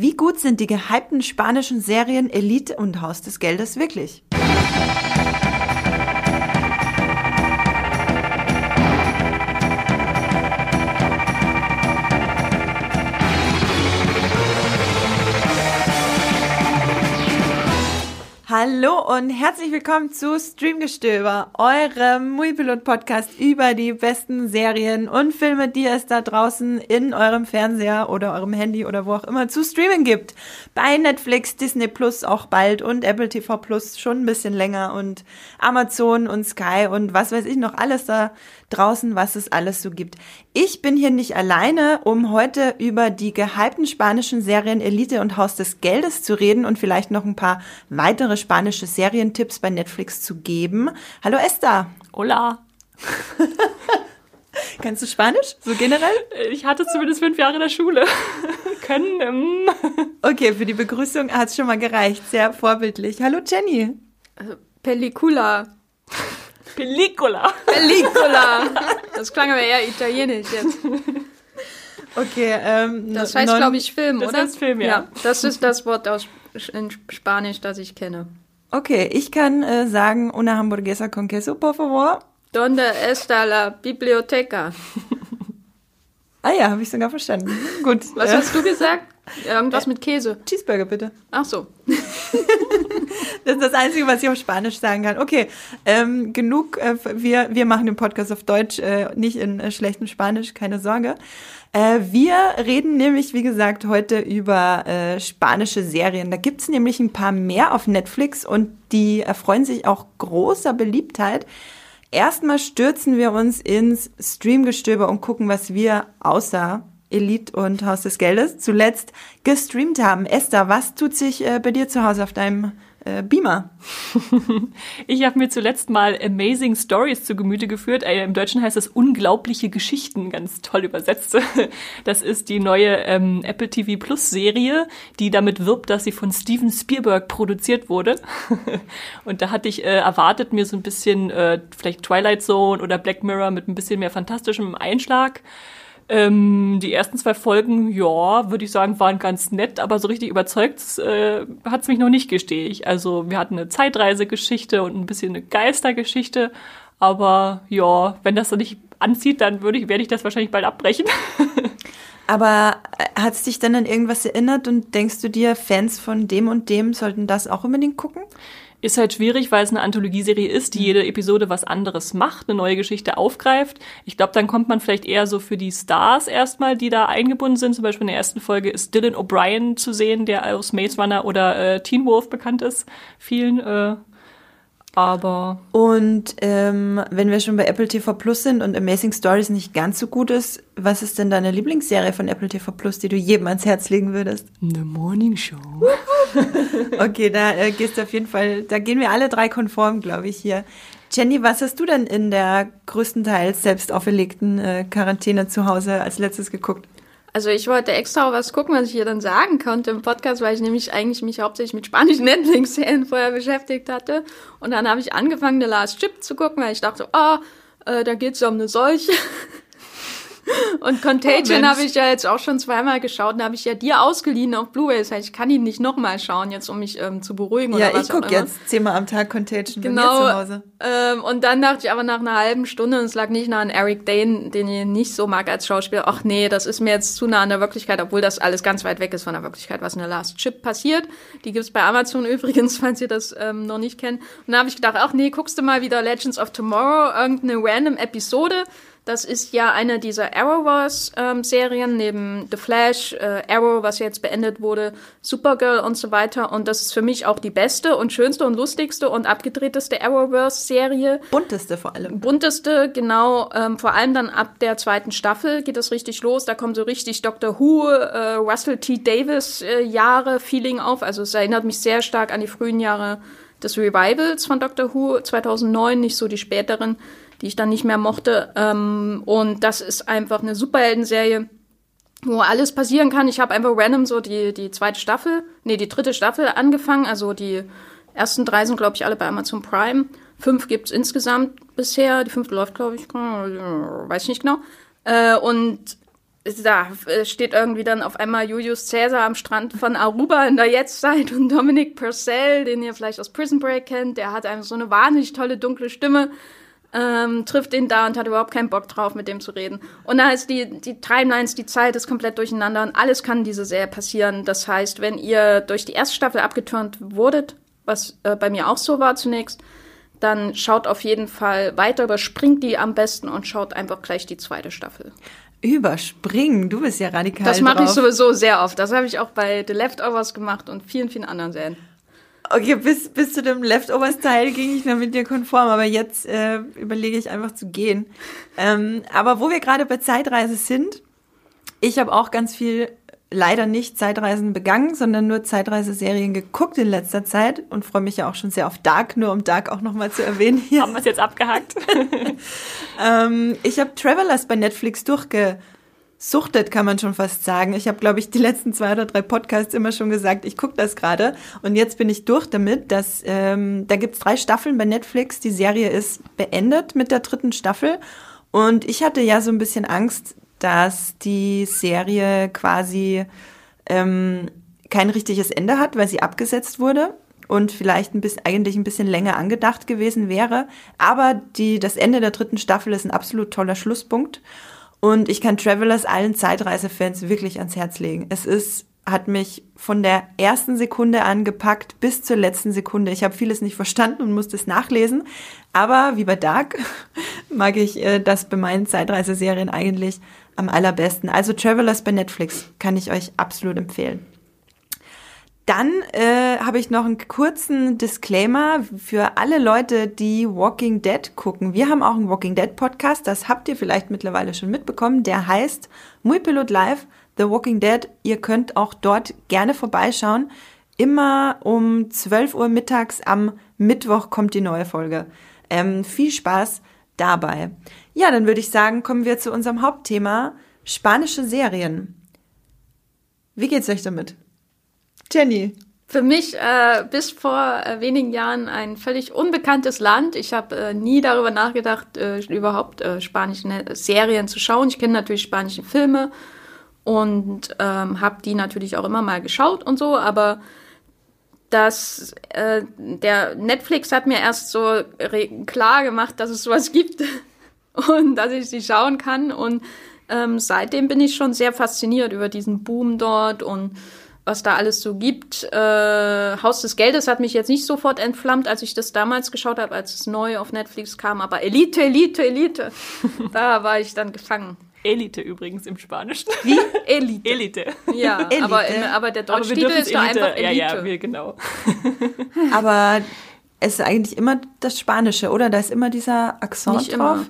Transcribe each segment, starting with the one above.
Wie gut sind die gehypten spanischen Serien Elite und Haus des Geldes wirklich? Hallo und herzlich willkommen zu Streamgestöber, eurem Muipilot-Podcast über die besten Serien und Filme, die es da draußen in eurem Fernseher oder eurem Handy oder wo auch immer zu streamen gibt. Bei Netflix, Disney Plus auch bald und Apple TV Plus schon ein bisschen länger und Amazon und Sky und was weiß ich noch alles da draußen, was es alles so gibt. Ich bin hier nicht alleine, um heute über die gehypten spanischen Serien Elite und Haus des Geldes zu reden und vielleicht noch ein paar weitere spanische Serientipps bei Netflix zu geben. Hallo Esther. Hola. Kannst du Spanisch, so generell? Ich hatte zumindest fünf Jahre in der Schule. Können. Ähm. Okay, für die Begrüßung hat es schon mal gereicht. Sehr vorbildlich. Hallo Jenny. Äh, Pellicula. Pellicola. Pellicola. Das klang aber eher italienisch jetzt. Okay, ähm, das heißt, glaube ich, Film, das oder? Heißt Film, ja. ja. Das ist das Wort aus in Spanisch, das ich kenne. Okay, ich kann äh, sagen, una hamburguesa con queso, por favor. Donde está la biblioteca? ah ja, habe ich sogar verstanden. Gut. Was hast du gesagt? Irgendwas äh, mit Käse. Cheeseburger, bitte. Ach so. das ist das Einzige, was ich auf Spanisch sagen kann. Okay, ähm, genug. Äh, wir, wir machen den Podcast auf Deutsch, äh, nicht in äh, schlechtem Spanisch, keine Sorge. Äh, wir reden nämlich, wie gesagt, heute über äh, spanische Serien. Da gibt's nämlich ein paar mehr auf Netflix und die erfreuen sich auch großer Beliebtheit. Erstmal stürzen wir uns ins Streamgestöber und gucken, was wir außer Elite und Haus des Geldes zuletzt gestreamt haben. Esther, was tut sich äh, bei dir zu Hause auf deinem äh, Beamer? ich habe mir zuletzt mal Amazing Stories zu Gemüte geführt. Äh, Im Deutschen heißt das unglaubliche Geschichten, ganz toll übersetzt. Das ist die neue ähm, Apple TV Plus Serie, die damit wirbt, dass sie von Steven Spielberg produziert wurde. Und da hatte ich äh, erwartet, mir so ein bisschen äh, vielleicht Twilight Zone oder Black Mirror mit ein bisschen mehr fantastischem Einschlag. Ähm, die ersten zwei Folgen, ja, würde ich sagen, waren ganz nett, aber so richtig überzeugt äh, hat es mich noch nicht, gestehe ich. Also wir hatten eine Zeitreisegeschichte und ein bisschen eine Geistergeschichte, aber ja, wenn das so nicht anzieht, dann würde ich, werde ich das wahrscheinlich bald abbrechen. aber äh, hat es dich dann an irgendwas erinnert und denkst du dir, Fans von dem und dem sollten das auch unbedingt gucken? Ist halt schwierig, weil es eine Anthologieserie ist, die mhm. jede Episode was anderes macht, eine neue Geschichte aufgreift. Ich glaube, dann kommt man vielleicht eher so für die Stars erstmal, die da eingebunden sind. Zum Beispiel in der ersten Folge ist Dylan O'Brien zu sehen, der aus Maze Runner oder äh, Teen Wolf bekannt ist. Vielen äh, aber. Und ähm, wenn wir schon bei Apple TV Plus sind und Amazing Stories nicht ganz so gut ist, was ist denn deine Lieblingsserie von Apple TV Plus, die du jedem ans Herz legen würdest? The Morning Show. okay, da äh, gehst du auf jeden Fall, da gehen wir alle drei konform, glaube ich, hier. Jenny, was hast du denn in der größtenteils selbst auferlegten äh, Quarantäne zu Hause als letztes geguckt? Also ich wollte extra was gucken, was ich hier dann sagen konnte im Podcast, weil ich nämlich eigentlich mich hauptsächlich mit spanischen Netflix-Serien vorher beschäftigt hatte. Und dann habe ich angefangen, The Last Chip zu gucken, weil ich dachte, oh, äh, da geht es ja um eine Seuche. Und Contagion oh, habe ich ja jetzt auch schon zweimal geschaut. Da habe ich ja dir ausgeliehen auf Blu-ray. Das heißt, ich kann ihn nicht nochmal schauen, jetzt um mich ähm, zu beruhigen. Ja, oder was ich gucke jetzt zehnmal am Tag Contagion genau, bei mir zu Hause. Ähm, und dann dachte ich aber nach einer halben Stunde, und es lag nicht nah an Eric Dane, den ich nicht so mag als Schauspieler, ach nee, das ist mir jetzt zu nah an der Wirklichkeit, obwohl das alles ganz weit weg ist von der Wirklichkeit, was in der Last Chip passiert. Die gibt's bei Amazon übrigens, falls ihr das ähm, noch nicht kennt. Und da habe ich gedacht, ach nee, guckst du mal wieder Legends of Tomorrow, irgendeine random Episode das ist ja eine dieser Arrowverse-Serien, ähm, neben The Flash, äh, Arrow, was jetzt beendet wurde, Supergirl und so weiter. Und das ist für mich auch die beste und schönste und lustigste und abgedrehteste Arrowverse-Serie. Bunteste vor allem. Bunteste, genau. Ähm, vor allem dann ab der zweiten Staffel geht es richtig los. Da kommt so richtig Doctor Who, äh, Russell T. Davis äh, Jahre Feeling auf. Also es erinnert mich sehr stark an die frühen Jahre des Revivals von Doctor Who 2009, nicht so die späteren die ich dann nicht mehr mochte. Ähm, und das ist einfach eine Superhelden-Serie, wo alles passieren kann. Ich habe einfach random so die, die zweite Staffel, nee, die dritte Staffel angefangen. Also die ersten drei sind, glaube ich, alle bei Amazon Prime. Fünf gibt's insgesamt bisher. Die fünfte läuft, glaube ich, weiß ich nicht genau. Äh, und da äh, steht irgendwie dann auf einmal Julius Caesar am Strand von Aruba in der Jetztzeit und Dominic Purcell, den ihr vielleicht aus Prison Break kennt, der hat einfach so eine wahnsinnig tolle dunkle Stimme ähm, trifft ihn da und hat überhaupt keinen Bock drauf, mit dem zu reden. Und da ist die, die Timelines, die Zeit ist komplett durcheinander und alles kann diese Serie passieren. Das heißt, wenn ihr durch die erste Staffel abgeturnt wurdet, was äh, bei mir auch so war zunächst, dann schaut auf jeden Fall weiter, überspringt die am besten und schaut einfach gleich die zweite Staffel. Überspringen, du bist ja radikal. Das mache ich sowieso sehr oft. Das habe ich auch bei The Leftovers gemacht und vielen, vielen anderen Serien. Okay, bis, bis zu dem Leftovers-Teil ging ich noch mit dir konform, aber jetzt äh, überlege ich einfach zu gehen. Ähm, aber wo wir gerade bei Zeitreise sind, ich habe auch ganz viel leider nicht Zeitreisen begangen, sondern nur Zeitreiseserien geguckt in letzter Zeit und freue mich ja auch schon sehr auf Dark, nur um Dark auch nochmal zu erwähnen. Hier. Haben wir es jetzt abgehakt? ähm, ich habe Travelers bei Netflix durchge suchtet, kann man schon fast sagen. Ich habe, glaube ich, die letzten zwei oder drei Podcasts immer schon gesagt, ich gucke das gerade. Und jetzt bin ich durch damit, dass ähm, da gibt's drei Staffeln bei Netflix. Die Serie ist beendet mit der dritten Staffel. Und ich hatte ja so ein bisschen Angst, dass die Serie quasi ähm, kein richtiges Ende hat, weil sie abgesetzt wurde und vielleicht ein bisschen, eigentlich ein bisschen länger angedacht gewesen wäre. Aber die, das Ende der dritten Staffel ist ein absolut toller Schlusspunkt. Und ich kann Travelers allen Zeitreisefans wirklich ans Herz legen. Es ist, hat mich von der ersten Sekunde an gepackt bis zur letzten Sekunde. Ich habe vieles nicht verstanden und musste es nachlesen. Aber wie bei Dark mag ich äh, das bei meinen Zeitreiseserien eigentlich am allerbesten. Also Travelers bei Netflix kann ich euch absolut empfehlen. Dann äh, habe ich noch einen kurzen Disclaimer für alle Leute, die Walking Dead gucken. Wir haben auch einen Walking Dead Podcast, das habt ihr vielleicht mittlerweile schon mitbekommen. Der heißt Muy Pilot Live, The Walking Dead. Ihr könnt auch dort gerne vorbeischauen. Immer um 12 Uhr mittags am Mittwoch kommt die neue Folge. Ähm, viel Spaß dabei. Ja, dann würde ich sagen, kommen wir zu unserem Hauptthema, spanische Serien. Wie geht's euch damit? Jenny. Für mich äh, bis vor äh, wenigen Jahren ein völlig unbekanntes Land. Ich habe äh, nie darüber nachgedacht, äh, überhaupt äh, spanische Serien zu schauen. Ich kenne natürlich spanische Filme und ähm, habe die natürlich auch immer mal geschaut und so, aber das, äh, der Netflix hat mir erst so klar gemacht, dass es sowas gibt und dass ich sie schauen kann. Und ähm, seitdem bin ich schon sehr fasziniert über diesen Boom dort und was da alles so gibt. Äh, Haus des Geldes hat mich jetzt nicht sofort entflammt, als ich das damals geschaut habe, als es neu auf Netflix kam. Aber Elite, Elite, Elite, da war ich dann gefangen. Elite übrigens im Spanischen. Wie? Elite. Elite. Ja, Elite. Aber, aber der deutsche Titel ist doch einfach Elite. Ja, ja, wir, genau. aber es ist eigentlich immer das Spanische, oder? Da ist immer dieser Akzent Nicht drauf. Immer.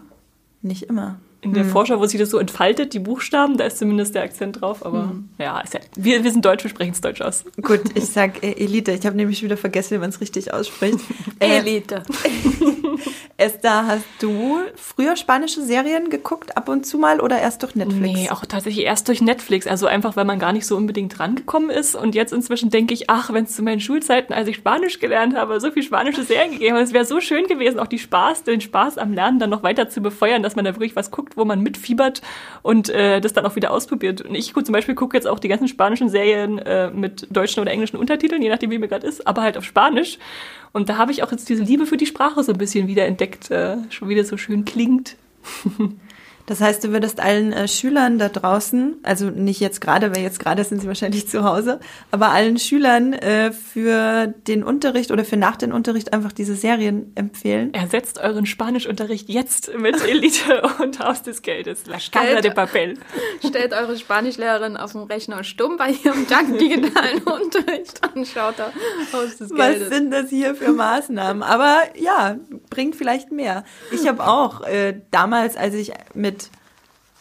Nicht immer in der hm. Vorschau, wo sich das so entfaltet, die Buchstaben, da ist zumindest der Akzent drauf, aber hm. ja, ja, wir, wir sind Deutsch, wir sprechen es Deutsch aus. Gut, ich sag äh, Elite, ich habe nämlich wieder vergessen, wie man es richtig ausspricht. Äh, Elite. Esther, hast du früher spanische Serien geguckt, ab und zu mal oder erst durch Netflix? Nee, auch tatsächlich erst durch Netflix, also einfach, weil man gar nicht so unbedingt rangekommen ist und jetzt inzwischen denke ich, ach, wenn es zu meinen Schulzeiten, als ich Spanisch gelernt habe, so viel spanische Serien gegeben hat, es wäre so schön gewesen, auch die Spaß, den Spaß am Lernen dann noch weiter zu befeuern, dass man da wirklich was guckt, wo man mitfiebert und äh, das dann auch wieder ausprobiert. Und ich zum Beispiel gucke jetzt auch die ganzen spanischen Serien äh, mit deutschen oder englischen Untertiteln, je nachdem, wie mir gerade ist, aber halt auf Spanisch. Und da habe ich auch jetzt diese Liebe für die Sprache so ein bisschen wieder entdeckt, äh, schon wieder so schön klingt. Das heißt, du würdest allen äh, Schülern da draußen, also nicht jetzt gerade, weil jetzt gerade sind sie wahrscheinlich zu Hause, aber allen Schülern äh, für den Unterricht oder für nach dem Unterricht einfach diese Serien empfehlen. Ersetzt euren Spanischunterricht jetzt mit Elite und Haus des Geldes. La Casa de Papel. Stellt eure Spanischlehrerin auf dem Rechner stumm bei ihrem digitalen Unterricht an, schaut da Haus des Geldes. Was sind das hier für Maßnahmen? Aber ja, bringt vielleicht mehr. Ich habe auch äh, damals, als ich mit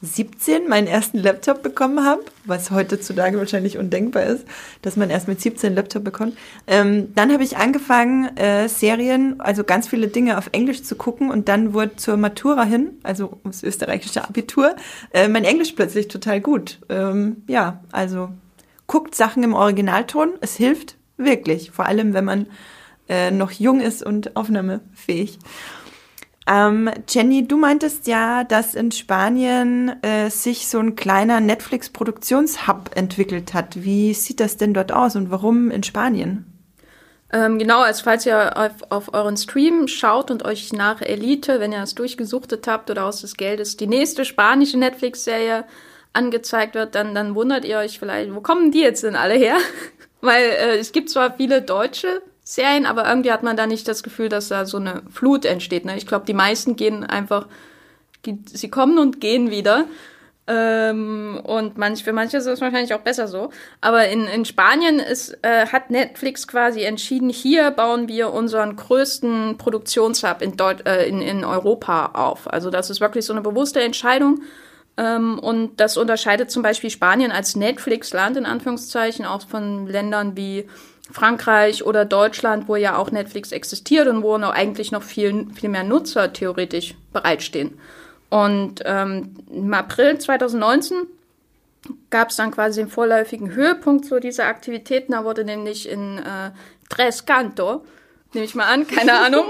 17 meinen ersten Laptop bekommen habe, was heutzutage wahrscheinlich undenkbar ist, dass man erst mit 17 einen Laptop bekommt. Ähm, dann habe ich angefangen, äh, Serien, also ganz viele Dinge auf Englisch zu gucken und dann wurde zur Matura hin, also ums österreichische Abitur, äh, mein Englisch plötzlich total gut. Ähm, ja, also guckt Sachen im Originalton, es hilft wirklich, vor allem wenn man äh, noch jung ist und aufnahmefähig. Ähm, Jenny, du meintest ja, dass in Spanien äh, sich so ein kleiner Netflix-Produktionshub entwickelt hat. Wie sieht das denn dort aus und warum in Spanien? Ähm, genau, als falls ihr auf, auf, euren Stream schaut und euch nach Elite, wenn ihr das durchgesuchtet habt oder aus des Geldes, die nächste spanische Netflix-Serie angezeigt wird, dann, dann wundert ihr euch vielleicht, wo kommen die jetzt denn alle her? Weil äh, es gibt zwar viele deutsche Serien, aber irgendwie hat man da nicht das Gefühl, dass da so eine Flut entsteht. Ne? Ich glaube, die meisten gehen einfach, sie kommen und gehen wieder. Ähm, und manch, für manche ist es wahrscheinlich auch besser so. Aber in, in Spanien ist, äh, hat Netflix quasi entschieden, hier bauen wir unseren größten Produktionshub in, Deut äh, in, in Europa auf. Also das ist wirklich so eine bewusste Entscheidung. Ähm, und das unterscheidet zum Beispiel Spanien als Netflix-Land in Anführungszeichen auch von Ländern wie Frankreich oder Deutschland, wo ja auch Netflix existiert und wo noch eigentlich noch viel, viel mehr Nutzer theoretisch bereitstehen. Und ähm, im April 2019 gab es dann quasi den vorläufigen Höhepunkt so dieser Aktivitäten. Da wurde nämlich in äh, Tres Canto, nehme ich mal an, keine Ahnung,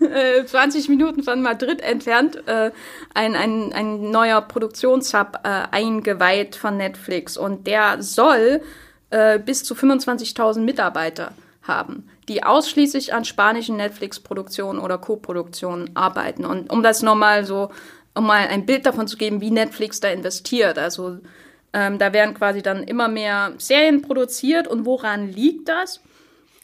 äh, 20 Minuten von Madrid entfernt, äh, ein, ein, ein neuer Produktionshub äh, eingeweiht von Netflix. Und der soll äh, bis zu 25.000 Mitarbeiter haben, die ausschließlich an spanischen Netflix-Produktionen oder Co-Produktionen arbeiten. Und um das nochmal so, um mal ein Bild davon zu geben, wie Netflix da investiert. Also ähm, da werden quasi dann immer mehr Serien produziert und woran liegt das?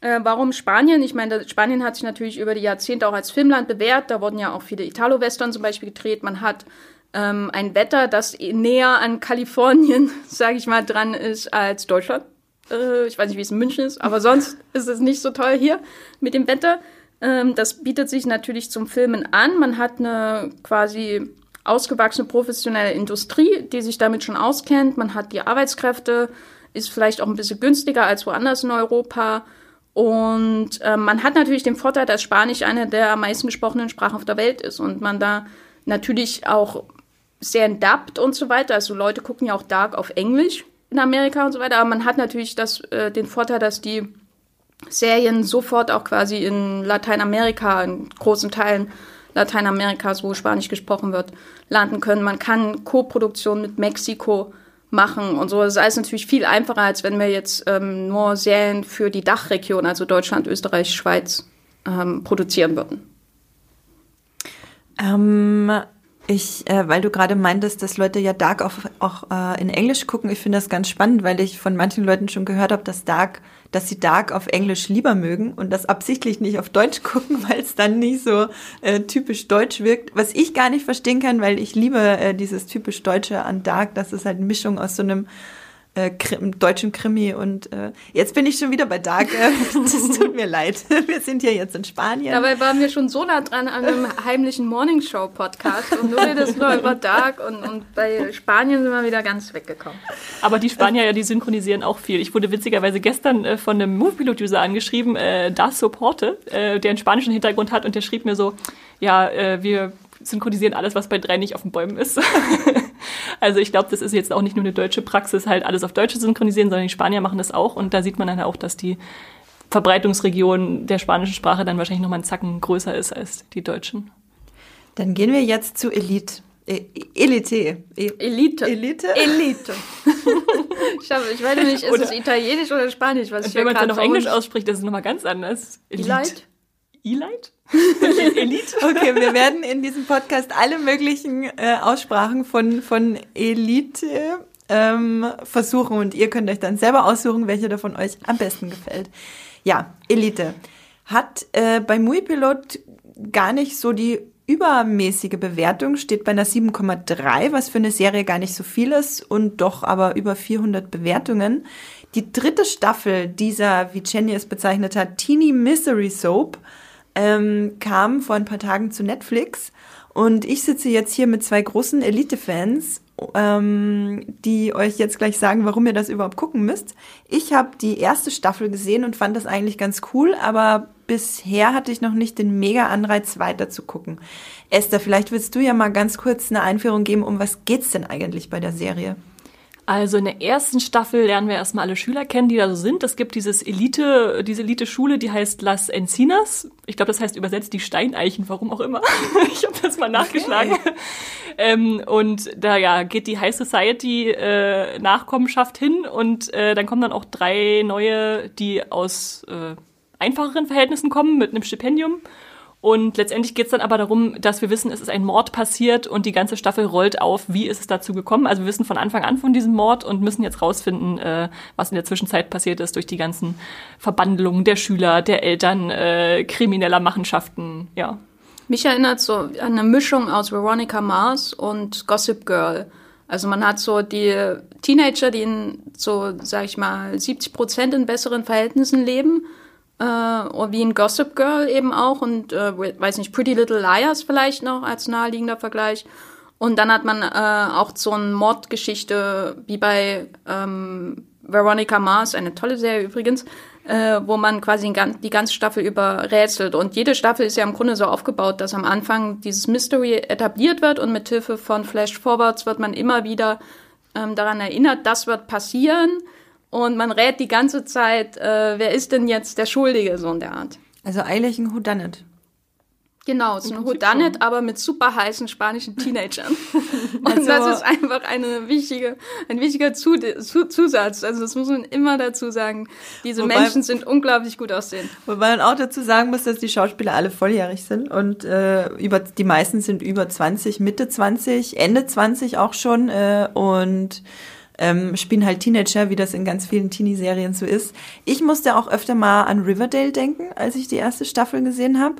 Äh, warum Spanien? Ich meine, Spanien hat sich natürlich über die Jahrzehnte auch als Filmland bewährt. Da wurden ja auch viele Italo-Western zum Beispiel gedreht. Man hat ähm, ein Wetter, das näher an Kalifornien, sage ich mal, dran ist als Deutschland. Äh, ich weiß nicht, wie es in München ist, aber sonst ist es nicht so toll hier mit dem Wetter. Ähm, das bietet sich natürlich zum Filmen an. Man hat eine quasi ausgewachsene professionelle Industrie, die sich damit schon auskennt. Man hat die Arbeitskräfte, ist vielleicht auch ein bisschen günstiger als woanders in Europa. Und äh, man hat natürlich den Vorteil, dass Spanisch eine der am meisten gesprochenen Sprachen auf der Welt ist und man da natürlich auch sehr entdappt und so weiter. Also Leute gucken ja auch Dark auf Englisch in Amerika und so weiter. Aber man hat natürlich das, äh, den Vorteil, dass die Serien sofort auch quasi in Lateinamerika, in großen Teilen Lateinamerikas, wo Spanisch gesprochen wird, landen können. Man kann Co-Produktion mit Mexiko machen und so. Das ist alles natürlich viel einfacher, als wenn wir jetzt ähm, nur Serien für die Dachregion, also Deutschland, Österreich, Schweiz, ähm, produzieren würden. Ähm, ich, äh, weil du gerade meintest, dass Leute ja Dark auch, auch äh, in Englisch gucken, ich finde das ganz spannend, weil ich von manchen Leuten schon gehört habe, dass Dark, dass sie Dark auf Englisch lieber mögen und das absichtlich nicht auf Deutsch gucken, weil es dann nicht so äh, typisch deutsch wirkt. Was ich gar nicht verstehen kann, weil ich liebe äh, dieses typisch Deutsche an Dark, das ist halt eine Mischung aus so einem äh, Krim, deutschen Krimi und äh, jetzt bin ich schon wieder bei Dark. Äh, das tut mir leid. Wir sind hier jetzt in Spanien. Dabei waren wir schon so nah dran an einem heimlichen Morningshow-Podcast und du redest nur über Dark und, und bei Spanien sind wir wieder ganz weggekommen. Aber die Spanier, ja, die synchronisieren auch viel. Ich wurde witzigerweise gestern äh, von einem Moviepilot-User angeschrieben, äh, Das Soporte, äh, der einen spanischen Hintergrund hat und der schrieb mir so, ja, äh, wir synchronisieren alles, was bei drei nicht auf den Bäumen ist. also ich glaube, das ist jetzt auch nicht nur eine deutsche Praxis, halt alles auf Deutsch zu synchronisieren, sondern die Spanier machen das auch. Und da sieht man dann auch, dass die Verbreitungsregion der spanischen Sprache dann wahrscheinlich nochmal einen Zacken größer ist als die deutschen. Dann gehen wir jetzt zu Elite. E Elite. E Elite. Elite. Elite. ich, hab, ich weiß nicht, ist oder, es Italienisch oder Spanisch? Was ich wenn man es dann auf Englisch ausspricht, das ist nochmal ganz anders. Elite. Elite? Elite? Okay, wir werden in diesem Podcast alle möglichen äh, Aussprachen von, von Elite ähm, versuchen und ihr könnt euch dann selber aussuchen, welche davon euch am besten gefällt. Ja, Elite hat äh, bei Muipilot gar nicht so die übermäßige Bewertung, steht bei einer 7,3, was für eine Serie gar nicht so viel ist und doch aber über 400 Bewertungen. Die dritte Staffel dieser, wie Jenny es bezeichnet hat, Teeny Misery Soap ähm, kam vor ein paar Tagen zu Netflix und ich sitze jetzt hier mit zwei großen Elite-Fans, ähm, die euch jetzt gleich sagen, warum ihr das überhaupt gucken müsst. Ich habe die erste Staffel gesehen und fand das eigentlich ganz cool, aber bisher hatte ich noch nicht den mega Anreiz weiter zu gucken. Esther, vielleicht willst du ja mal ganz kurz eine Einführung geben, um was geht's denn eigentlich bei der Serie? Also in der ersten Staffel lernen wir erstmal alle Schüler kennen, die da so sind. Es gibt dieses Elite, diese Elite-Schule, die heißt Las Encinas. Ich glaube, das heißt übersetzt die Steineichen, warum auch immer. ich habe das mal nachgeschlagen. Okay. Ähm, und da ja geht die High Society äh, Nachkommenschaft hin und äh, dann kommen dann auch drei neue, die aus äh, einfacheren Verhältnissen kommen mit einem Stipendium. Und letztendlich geht es dann aber darum, dass wir wissen, es ist ein Mord passiert und die ganze Staffel rollt auf, wie ist es dazu gekommen. Also wir wissen von Anfang an von diesem Mord und müssen jetzt rausfinden, äh, was in der Zwischenzeit passiert ist durch die ganzen Verbandlungen der Schüler, der Eltern, äh, krimineller Machenschaften, ja. Mich erinnert so an eine Mischung aus Veronica Mars und Gossip Girl. Also man hat so die Teenager, die in so, sag ich mal, 70 Prozent in besseren Verhältnissen leben äh, wie in Gossip Girl eben auch und äh, weiß nicht, Pretty Little Liars vielleicht noch als naheliegender Vergleich. Und dann hat man äh, auch so eine Mordgeschichte wie bei ähm, Veronica Mars, eine tolle Serie übrigens, äh, wo man quasi die ganze Staffel über rätselt. Und jede Staffel ist ja im Grunde so aufgebaut, dass am Anfang dieses Mystery etabliert wird und mit Hilfe von Flash Forwards wird man immer wieder ähm, daran erinnert, das wird passieren. Und man rät die ganze Zeit, äh, wer ist denn jetzt der Schuldige, so in der Art. Also eigentlich ein Whodunit. Genau, es ist ein Whodunit, aber mit super heißen spanischen Teenagern. Und also, das ist einfach eine wichtige, ein wichtiger Zusatz. Also das muss man immer dazu sagen. Diese wobei, Menschen sind unglaublich gut aussehen. Wobei man auch dazu sagen muss, dass die Schauspieler alle volljährig sind und äh, über die meisten sind über 20, Mitte 20, Ende 20 auch schon äh, und ähm, spielen halt Teenager, wie das in ganz vielen Teenie-Serien so ist. Ich musste auch öfter mal an Riverdale denken, als ich die erste Staffel gesehen habe.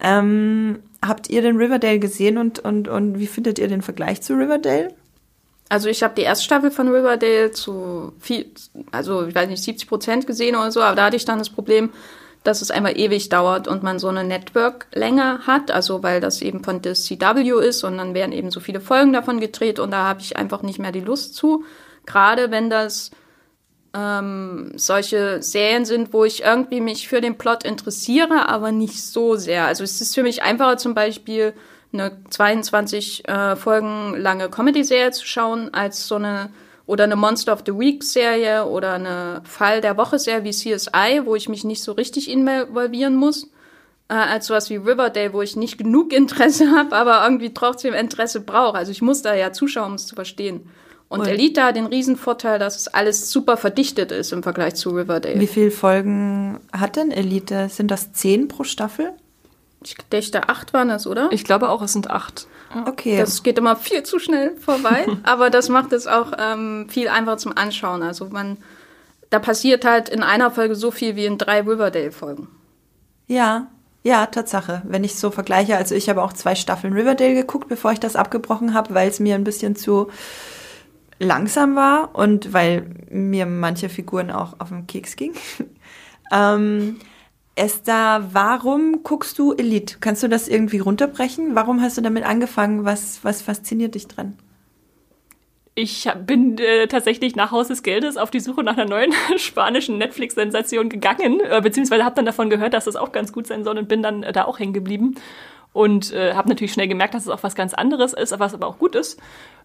Ähm, habt ihr den Riverdale gesehen und, und, und wie findet ihr den Vergleich zu Riverdale? Also ich habe die erste Staffel von Riverdale zu viel, also ich weiß nicht, 70 Prozent gesehen oder so, aber da hatte ich dann das Problem, dass es einmal ewig dauert und man so eine Network-Länge hat, also weil das eben von der CW ist und dann werden eben so viele Folgen davon gedreht und da habe ich einfach nicht mehr die Lust zu. Gerade wenn das ähm, solche Serien sind, wo ich irgendwie mich für den Plot interessiere, aber nicht so sehr. Also es ist für mich einfacher zum Beispiel eine 22 äh, Folgen lange Comedy-Serie zu schauen, als so eine oder eine Monster of the Week-Serie oder eine Fall der Woche-Serie wie CSI, wo ich mich nicht so richtig involvieren muss, äh, als sowas wie Riverdale, wo ich nicht genug Interesse habe, aber irgendwie trotzdem Interesse brauche. Also ich muss da ja zuschauen, um es zu verstehen. Und, und Elite hat den Riesenvorteil, dass es alles super verdichtet ist im Vergleich zu Riverdale. Wie viele Folgen hat denn Elite? Sind das zehn pro Staffel? Ich dachte, acht waren es, oder? Ich glaube auch, es sind acht. Okay. Das geht immer viel zu schnell vorbei, aber das macht es auch ähm, viel einfacher zum Anschauen. Also man, da passiert halt in einer Folge so viel wie in drei Riverdale-Folgen. Ja, ja, Tatsache. Wenn ich so vergleiche, also ich habe auch zwei Staffeln Riverdale geguckt, bevor ich das abgebrochen habe, weil es mir ein bisschen zu langsam war und weil mir manche Figuren auch auf den Keks ging. ähm, Esther, warum guckst du Elite? Kannst du das irgendwie runterbrechen? Warum hast du damit angefangen? Was, was fasziniert dich dran? Ich bin äh, tatsächlich nach Haus des Geldes auf die Suche nach einer neuen spanischen Netflix-Sensation gegangen, äh, beziehungsweise habe dann davon gehört, dass das auch ganz gut sein soll und bin dann äh, da auch hängen geblieben und äh, habe natürlich schnell gemerkt, dass es auch was ganz anderes ist, was aber auch gut ist.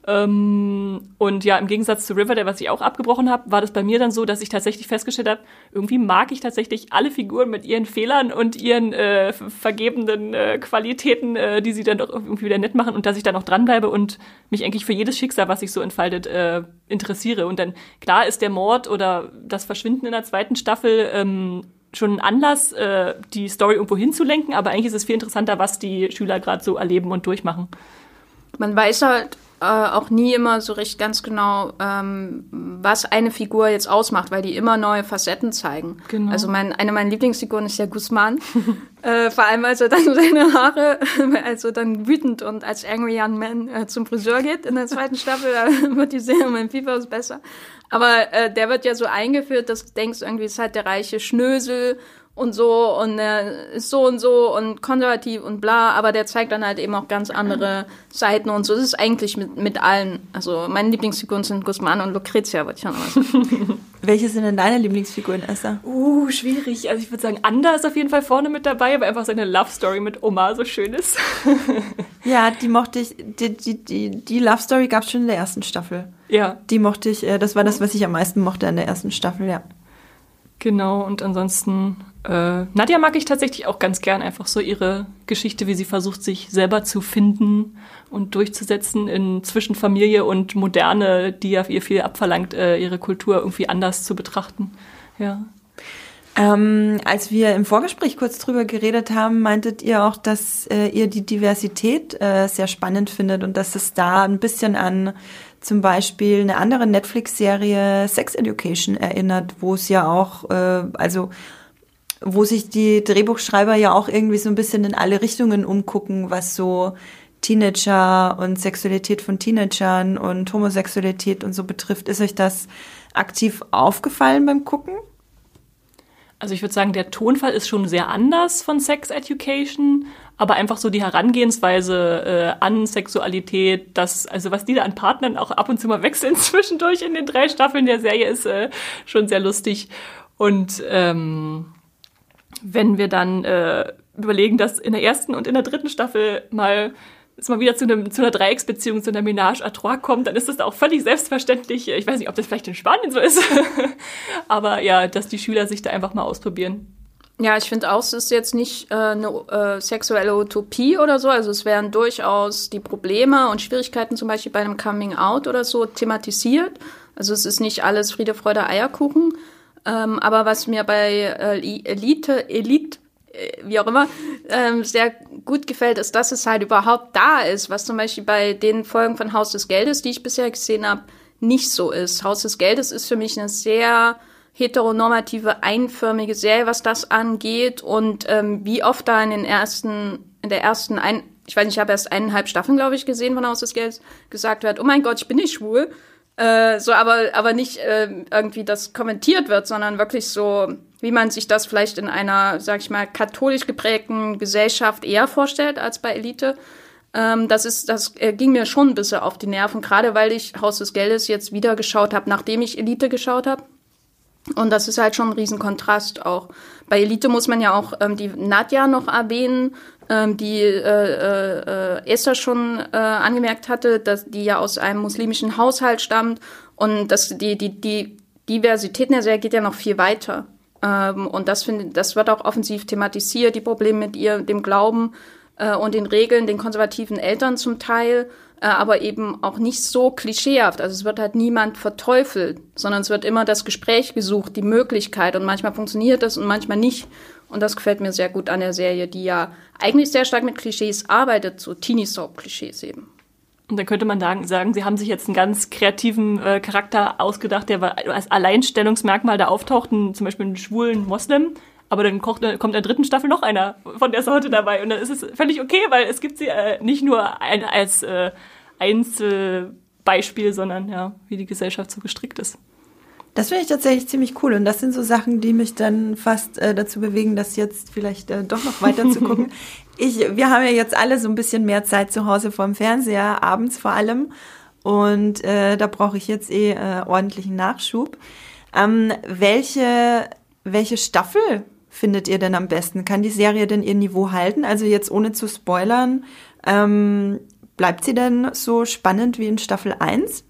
Ähm, und ja, im Gegensatz zu Riverdale, was ich auch abgebrochen habe, war das bei mir dann so, dass ich tatsächlich festgestellt habe, irgendwie mag ich tatsächlich alle Figuren mit ihren Fehlern und ihren äh, vergebenen äh, Qualitäten, äh, die sie dann doch irgendwie wieder nett machen und dass ich dann auch dranbleibe und mich eigentlich für jedes Schicksal, was sich so entfaltet, äh, interessiere. Und dann, klar ist der Mord oder das Verschwinden in der zweiten Staffel ähm, schon ein Anlass, äh, die Story irgendwo hinzulenken, aber eigentlich ist es viel interessanter, was die Schüler gerade so erleben und durchmachen. Man weiß halt äh, auch nie immer so recht ganz genau, ähm, was eine Figur jetzt ausmacht, weil die immer neue Facetten zeigen. Genau. Also mein, eine meiner Lieblingsfiguren ist ja Guzman. äh, vor allem, als er dann seine Haare, also dann wütend und als Angry Young Man äh, zum Friseur geht in der zweiten Staffel, da wird die Serie mein FIFA ist besser. Aber äh, der wird ja so eingeführt, dass du denkst, irgendwie ist halt der reiche Schnösel und so und er ist so und so und konservativ und bla, aber der zeigt dann halt eben auch ganz andere Seiten und so. Das ist eigentlich mit, mit allen. Also meine Lieblingsfiguren sind Guzman und Lucrezia, wollte ich auch noch mal sagen. Welche sind denn deine Lieblingsfiguren, Esther? Uh, schwierig. Also ich würde sagen, Anda ist auf jeden Fall vorne mit dabei, weil einfach seine Love Story mit Oma so schön ist. ja, die mochte ich, die, die, die, die Love Story gab es schon in der ersten Staffel. Ja. Die mochte ich, äh, das war das, was ich am meisten mochte in der ersten Staffel, ja. Genau, und ansonsten, äh, Nadja mag ich tatsächlich auch ganz gern, einfach so ihre Geschichte, wie sie versucht, sich selber zu finden und durchzusetzen in zwischen Familie und Moderne, die ja ihr viel abverlangt, äh, ihre Kultur irgendwie anders zu betrachten. Ja. Ähm, als wir im Vorgespräch kurz drüber geredet haben, meintet ihr auch, dass äh, ihr die Diversität äh, sehr spannend findet und dass es da ein bisschen an zum Beispiel eine andere Netflix-Serie Sex Education erinnert, wo es ja auch, äh, also wo sich die Drehbuchschreiber ja auch irgendwie so ein bisschen in alle Richtungen umgucken, was so Teenager und Sexualität von Teenagern und Homosexualität und so betrifft. Ist euch das aktiv aufgefallen beim Gucken? Also ich würde sagen, der Tonfall ist schon sehr anders von Sex Education, aber einfach so die Herangehensweise äh, an Sexualität, das, also was die da an Partnern auch ab und zu mal wechseln zwischendurch in den drei Staffeln der Serie, ist äh, schon sehr lustig. Und ähm, wenn wir dann äh, überlegen, dass in der ersten und in der dritten Staffel mal es mal wieder zu, einem, zu einer Dreiecksbeziehung, zu einer Ménage à trois kommt, dann ist das auch völlig selbstverständlich. Ich weiß nicht, ob das vielleicht in Spanien so ist, aber ja, dass die Schüler sich da einfach mal ausprobieren. Ja, ich finde auch, es ist jetzt nicht äh, eine äh, sexuelle Utopie oder so. Also es werden durchaus die Probleme und Schwierigkeiten zum Beispiel bei einem Coming Out oder so thematisiert. Also es ist nicht alles Friede, Freude, Eierkuchen. Ähm, aber was mir bei äh, Elite, Elite, äh, wie auch immer, ähm, sehr gut gefällt, ist, dass es halt überhaupt da ist, was zum Beispiel bei den Folgen von Haus des Geldes, die ich bisher gesehen habe, nicht so ist. Haus des Geldes ist für mich eine sehr heteronormative, einförmige Serie, was das angeht. Und ähm, wie oft da in den ersten, in der ersten ein, ich weiß nicht, ich habe erst eineinhalb Staffeln, glaube ich, gesehen von Haus des Geldes, gesagt wird, oh mein Gott, ich bin nicht schwul. Äh, so, aber, aber nicht äh, irgendwie das kommentiert wird, sondern wirklich so, wie man sich das vielleicht in einer, sag ich mal, katholisch geprägten Gesellschaft eher vorstellt als bei Elite. Ähm, das ist, das äh, ging mir schon ein bisschen auf die Nerven, gerade weil ich Haus des Geldes jetzt wieder geschaut habe, nachdem ich Elite geschaut habe. Und das ist halt schon ein Riesenkontrast auch. Bei Elite muss man ja auch ähm, die Nadja noch erwähnen, ähm, die äh, äh, Esther schon äh, angemerkt hatte, dass die ja aus einem muslimischen Haushalt stammt und dass die, die, die Diversität in geht ja noch viel weiter. Ähm, und das, find, das wird auch offensiv thematisiert, die Probleme mit ihr, dem Glauben äh, und den Regeln, den konservativen Eltern zum Teil aber eben auch nicht so klischeehaft. Also es wird halt niemand verteufelt, sondern es wird immer das Gespräch gesucht, die Möglichkeit und manchmal funktioniert das und manchmal nicht. Und das gefällt mir sehr gut an der Serie, die ja eigentlich sehr stark mit Klischees arbeitet, so Teenie-Soap-Klischees eben. Und dann könnte man sagen, sie haben sich jetzt einen ganz kreativen äh, Charakter ausgedacht, der als Alleinstellungsmerkmal da auftaucht, zum Beispiel einen schwulen Moslem. Aber dann kommt in der dritten Staffel noch einer von der Sorte dabei. Und dann ist es völlig okay, weil es gibt sie äh, nicht nur ein, als äh, Einzelbeispiel, sondern ja, wie die Gesellschaft so gestrickt ist. Das finde ich tatsächlich ziemlich cool. Und das sind so Sachen, die mich dann fast äh, dazu bewegen, das jetzt vielleicht äh, doch noch weiter zu gucken. Ich, wir haben ja jetzt alle so ein bisschen mehr Zeit zu Hause vorm Fernseher, abends vor allem. Und äh, da brauche ich jetzt eh äh, ordentlichen Nachschub. Ähm, welche, welche Staffel findet ihr denn am besten? Kann die Serie denn ihr Niveau halten? Also jetzt ohne zu spoilern, ähm, bleibt sie denn so spannend wie in Staffel 1?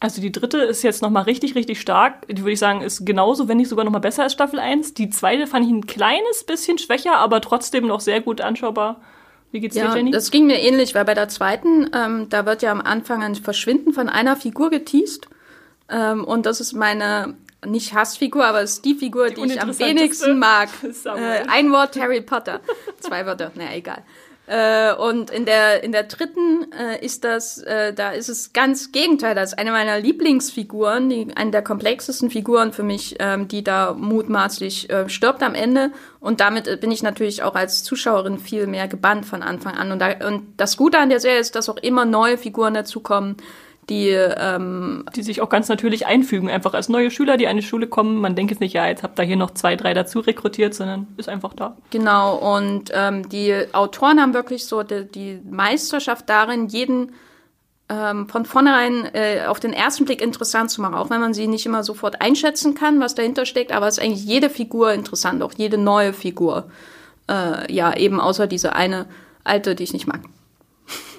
Also die dritte ist jetzt nochmal richtig, richtig stark. Die würde ich sagen, ist genauso, wenn nicht sogar nochmal besser als Staffel 1. Die zweite fand ich ein kleines bisschen schwächer, aber trotzdem noch sehr gut anschaubar. Wie geht's ja, dir, Jenny? Das ging mir ähnlich, weil bei der zweiten, ähm, da wird ja am Anfang ein Verschwinden von einer Figur geteased. Ähm, und das ist meine nicht Hassfigur, aber es ist die Figur, die, die ich am wenigsten mag. Äh, ein Wort Harry Potter. Zwei Wörter, naja, egal. Äh, und in der, in der dritten äh, ist das, äh, da ist es ganz Gegenteil. Das ist eine meiner Lieblingsfiguren, die, eine der komplexesten Figuren für mich, ähm, die da mutmaßlich äh, stirbt am Ende. Und damit äh, bin ich natürlich auch als Zuschauerin viel mehr gebannt von Anfang an. Und, da, und das Gute an der Serie ist, dass auch immer neue Figuren dazukommen, die, ähm, die sich auch ganz natürlich einfügen, einfach als neue Schüler, die an die Schule kommen. Man denkt jetzt nicht, ja, jetzt habt ihr hier noch zwei, drei dazu rekrutiert, sondern ist einfach da. Genau, und ähm, die Autoren haben wirklich so die, die Meisterschaft darin, jeden ähm, von vornherein äh, auf den ersten Blick interessant zu machen, auch wenn man sie nicht immer sofort einschätzen kann, was dahinter steckt, aber es ist eigentlich jede Figur interessant, auch jede neue Figur. Äh, ja, eben außer diese eine alte, die ich nicht mag.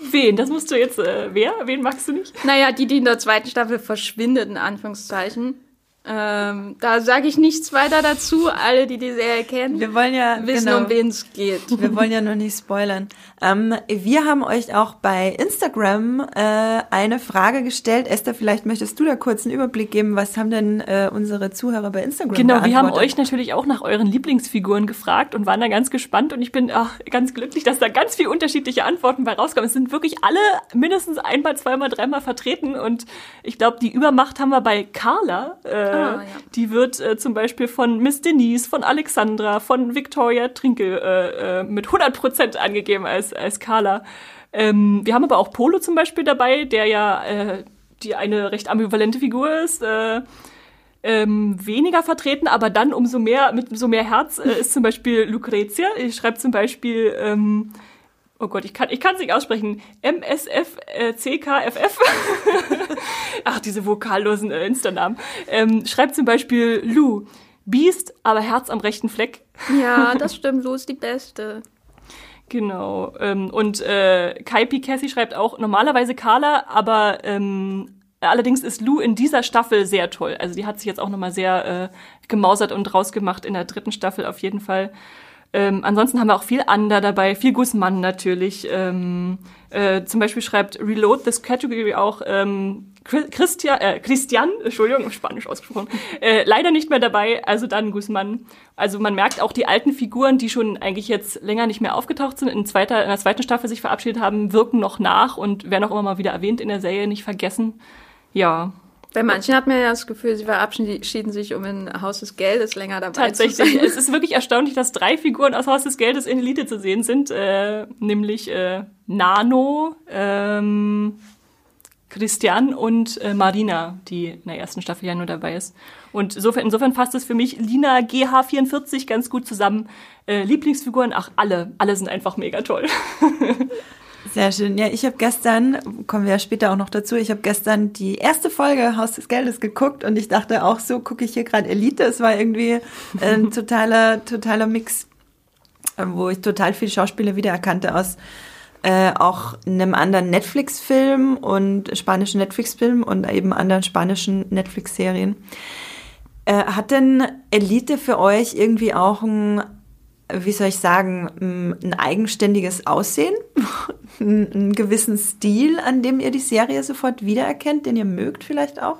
Wen? Das musst du jetzt, äh, wer? Wen magst du nicht? Naja, die, die in der zweiten Staffel verschwindet, in Anführungszeichen. Ähm, da sage ich nichts weiter dazu. Alle, die die Serie kennen, Wir wollen ja wissen, genau. um wen es geht. Wir wollen ja noch nicht spoilern. Ähm, wir haben euch auch bei Instagram äh, eine Frage gestellt. Esther, vielleicht möchtest du da kurz einen Überblick geben. Was haben denn äh, unsere Zuhörer bei Instagram Genau, wir haben euch natürlich auch nach euren Lieblingsfiguren gefragt und waren da ganz gespannt und ich bin ach, ganz glücklich, dass da ganz viele unterschiedliche Antworten bei rauskommen. Es sind wirklich alle mindestens einmal, zweimal, dreimal vertreten und ich glaube, die Übermacht haben wir bei Carla. Äh, Ah, ja. Die wird äh, zum Beispiel von Miss Denise, von Alexandra, von Victoria Trinkel äh, äh, mit 100% angegeben als, als Carla. Ähm, wir haben aber auch Polo zum Beispiel dabei, der ja äh, die eine recht ambivalente Figur ist. Äh, ähm, weniger vertreten, aber dann umso mehr, mit umso mehr Herz äh, ist zum Beispiel Lucrezia. Ich schreibe zum Beispiel, ähm, oh Gott, ich kann ich kann es nicht aussprechen, MSF äh, CKFF. Ach, diese vokallosen äh, Insta-Namen. Ähm, schreibt zum Beispiel Lou. Beast, aber Herz am rechten Fleck. Ja, das stimmt. Lou ist die Beste. Genau. Ähm, und äh, Kaipi Cassie schreibt auch normalerweise Carla, aber ähm, allerdings ist Lou in dieser Staffel sehr toll. Also die hat sich jetzt auch nochmal sehr äh, gemausert und rausgemacht in der dritten Staffel auf jeden Fall. Ähm, ansonsten haben wir auch viel Ander dabei, viel Guzman natürlich. Ähm, äh, zum Beispiel schreibt Reload this category auch ähm, Chri- Christian, äh, Christian, Entschuldigung, Spanisch ausgesprochen, äh, leider nicht mehr dabei, also dann Guzman. Also man merkt auch die alten Figuren, die schon eigentlich jetzt länger nicht mehr aufgetaucht sind, in, zweiter, in der zweiten Staffel sich verabschiedet haben, wirken noch nach und werden auch immer mal wieder erwähnt in der Serie, nicht vergessen. Ja, Bei manchen hat man ja das Gefühl, sie verabschieden sich, um in Haus des Geldes länger dabei Tatsächlich. zu sein. Es ist wirklich erstaunlich, dass drei Figuren aus Haus des Geldes in Elite zu sehen sind, äh, nämlich äh, Nano, ähm, Christian und äh, Marina, die in der ersten Staffel ja nur dabei ist. Und insofern, insofern fasst es für mich Lina GH44 ganz gut zusammen. Äh, Lieblingsfiguren, ach, alle. Alle sind einfach mega toll. Sehr schön. Ja, ich habe gestern, kommen wir ja später auch noch dazu, ich habe gestern die erste Folge Haus des Geldes geguckt und ich dachte auch so, gucke ich hier gerade Elite. Es war irgendwie ein totaler, totaler Mix, äh, wo ich total viele Schauspieler wiedererkannte aus äh, auch einem anderen Netflix-Film und spanischen Netflix-Film und eben anderen spanischen Netflix-Serien. Äh, hat denn Elite für euch irgendwie auch ein, wie soll ich sagen, m, ein eigenständiges Aussehen? einen, gewissen Stil, an dem ihr die Serie sofort wiedererkennt, den ihr mögt vielleicht auch?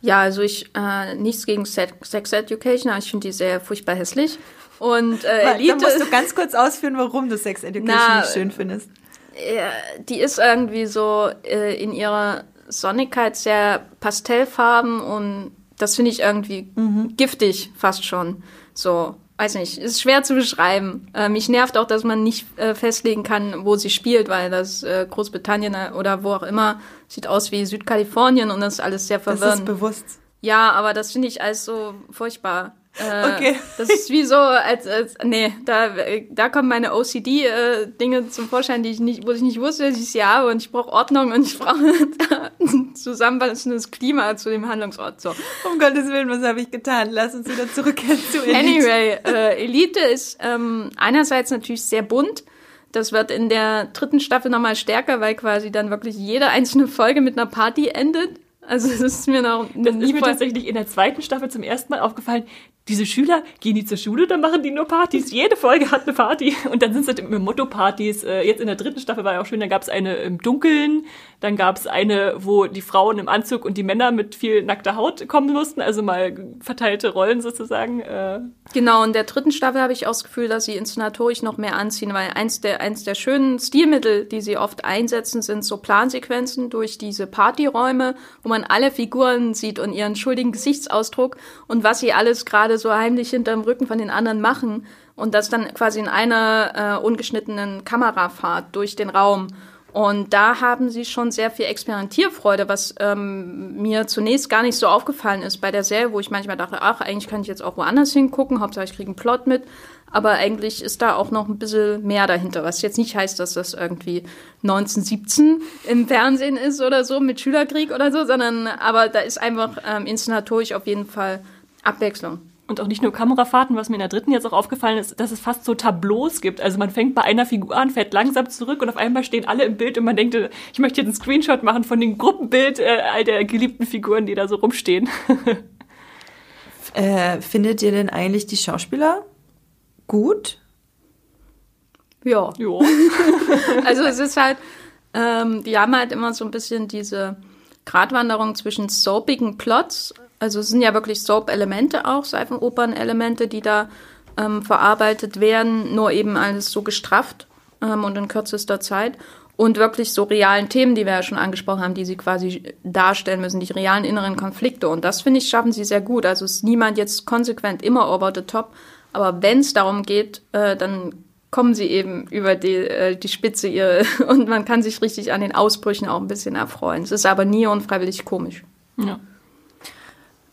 Ja, also ich, äh, nichts gegen Se Sex Education, aber ich finde die sehr furchtbar hässlich. Und äh, Da Elite, musst du ganz kurz ausführen, warum du Sex Education Na, nicht schön findest. äh, die ist irgendwie so äh, in ihrer Sonnigkeit sehr pastellfarben und das finde ich irgendwie giftig fast schon. So, weiß nicht, ist schwer zu beschreiben. Äh, mich nervt auch, dass man nicht äh, festlegen kann, wo sie spielt, weil das äh, Großbritannien oder wo auch immer sieht aus wie Südkalifornien und das ist alles sehr Das ist verwirrend. bewusst. Ja, aber das finde ich alles so furchtbar. Äh, Okay. Das ist wie so, als, als nee, da, da kommen meine OCD-Dinge zum Vorschein, die ich nicht, wo ich nicht wusste, dass ich sie habe und ich brauche Ordnung und ich brauche ein zusammenpassendes Klima zu dem Handlungsort. So. Um Gottes Willen, was habe ich getan? Lass uns wieder zurückkehren zu Elite. Anyway, äh, Elite ist ähm, einerseits natürlich sehr bunt. Das wird in der dritten Staffel nochmal stärker, weil quasi dann wirklich jede einzelne Folge mit einer Party endet. Also das ist mir noch Das nie ist mir tatsächlich in der zweiten Staffel zum ersten Mal aufgefallen. Diese Schüler, gehen die zur Schule, dann machen die nur Partys. Jede Folge hat eine Party. Und dann sind es halt immer Motto-Partys. Äh, Jetzt in der dritten Staffel war ja auch schön, da gab es eine im Dunkeln. Dann gab es eine, wo die Frauen im Anzug und die Männer mit viel nackter Haut kommen mussten. Also mal verteilte Rollen sozusagen. Äh, Genau, in der dritten Staffel habe ich auch das Gefühl, dass sie inszenatorisch noch mehr anziehen, weil eins der, eins der schönen Stilmittel, die sie oft einsetzen, sind so Plansequenzen durch diese Partyräume, wo man alle Figuren sieht und ihren schuldigen Gesichtsausdruck und was sie alles gerade so heimlich hinterm Rücken von den anderen machen und das dann quasi in einer äh, ungeschnittenen Kamerafahrt durch den Raum. Und da haben sie schon sehr viel Experimentierfreude, was ähm, mir zunächst gar nicht so aufgefallen ist bei der Serie, wo ich manchmal dachte, ach, eigentlich kann ich jetzt auch woanders hingucken, Hauptsache ich kriege einen Plot mit. Aber eigentlich ist da auch noch ein bisschen mehr dahinter, was jetzt nicht heißt, dass das irgendwie 1917 im Fernsehen ist oder so mit Schülerkrieg oder so, sondern aber da ist einfach ähm, inszenatorisch auf jeden Fall Abwechslung. Und auch nicht nur Kamerafahrten, was mir in der dritten jetzt auch aufgefallen ist, dass es fast so Tableaus gibt. Also man fängt bei einer Figur an, fährt langsam zurück und auf einmal stehen alle im Bild und man denkt, ich möchte jetzt einen Screenshot machen von dem Gruppenbild äh, all der geliebten Figuren, die da so rumstehen. äh, findet ihr denn eigentlich die Schauspieler gut? Ja. Jo. also es ist halt, ähm, die haben halt immer so ein bisschen diese Gratwanderung zwischen soapigen Plots also es sind ja wirklich Soap-Elemente auch, Seifenopern-Elemente, die da ähm, verarbeitet werden, nur eben alles so gestrafft ähm, und in kürzester Zeit. Und wirklich so realen Themen, die wir ja schon angesprochen haben, die sie quasi darstellen müssen, die realen inneren Konflikte. Und das, finde ich, schaffen sie sehr gut. Also ist niemand jetzt konsequent immer over the top. Aber wenn es darum geht, äh, dann kommen sie eben über die, äh, die Spitze ihre und man kann sich richtig an den Ausbrüchen auch ein bisschen erfreuen. Es ist aber nie unfreiwillig komisch. Ja.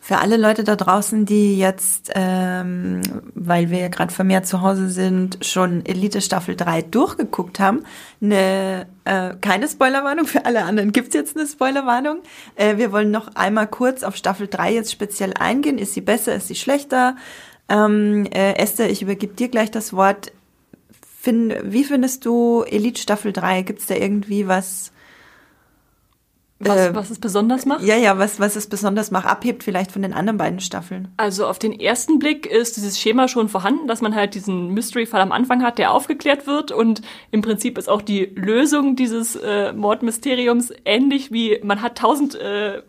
Für alle Leute da draußen, die jetzt, ähm, weil wir ja gerade vermehrt zu Hause sind, schon Elite Staffel 3 durchgeguckt haben, eine, äh, keine Spoilerwarnung. Für alle anderen gibt's jetzt eine Spoilerwarnung. Äh, wir wollen noch einmal kurz auf Staffel 3 jetzt speziell eingehen. Ist sie besser, ist sie schlechter? Ähm, äh, Esther, ich übergebe dir gleich das Wort. Find, wie findest du Elite Staffel 3? Gibt's da irgendwie was, was, äh, was es besonders macht? Ja, ja, was, was es besonders macht, abhebt vielleicht von den anderen beiden Staffeln. Also auf den ersten Blick ist dieses Schema schon vorhanden, dass man halt diesen Mystery-Fall am Anfang hat, der aufgeklärt wird und im Prinzip ist auch die Lösung dieses äh, Mordmysteriums ähnlich wie man hat tausend äh,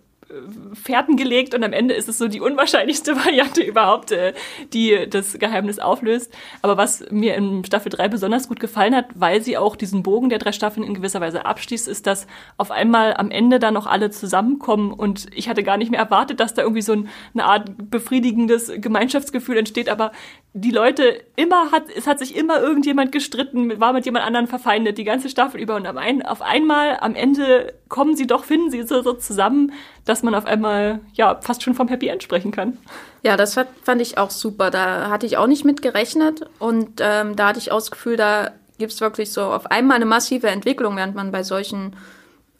Fährten gelegt und am Ende ist es so die unwahrscheinlichste Variante überhaupt, äh, die das Geheimnis auflöst. Aber was mir in Staffel 3 besonders gut gefallen hat, weil sie auch diesen Bogen der drei Staffeln in gewisser Weise abschließt, ist, dass auf einmal am Ende dann noch alle zusammenkommen und ich hatte gar nicht mehr erwartet, dass da irgendwie so eine Art befriedigendes Gemeinschaftsgefühl entsteht, aber die Leute immer hat, es hat sich immer irgendjemand gestritten, war mit jemand anderen verfeindet, die ganze Staffel über. Und auf einmal am Ende kommen sie doch, finden sie so, so zusammen, dass man auf einmal ja fast schon vom Happy End sprechen kann. Ja, das hat, fand ich auch super. Da hatte ich auch nicht mit gerechnet und ähm, da hatte ich auch das Gefühl, da gibt es wirklich so auf einmal eine massive Entwicklung, während man bei solchen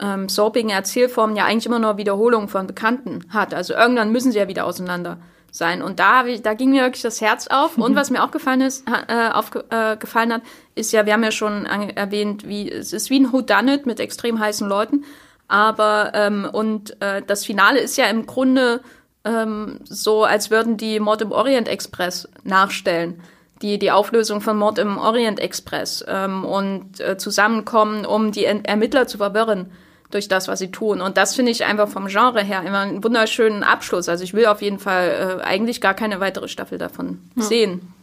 ähm, soapigen Erzählformen ja eigentlich immer nur Wiederholungen von Bekannten hat. Also irgendwann müssen sie ja wieder auseinander sein. Und da, ich, da ging mir wirklich das Herz auf. Und was mir auch gefallen ist, äh, aufgefallen äh, hat, ist ja, wir haben ja schon erwähnt, wie es ist wie ein Whodunit mit extrem heißen Leuten. Aber ähm, und äh, das Finale ist ja im Grunde ähm, so, als würden die Mord im Orient Express nachstellen. Die, die Auflösung von Mord im Orient Express ähm, und äh, zusammenkommen, um die Ermittler zu verwirren durch das, was sie tun. Und das finde ich einfach vom Genre her immer einen wunderschönen Abschluss. Also ich will auf jeden Fall äh, eigentlich gar keine weitere Staffel davon ja. sehen.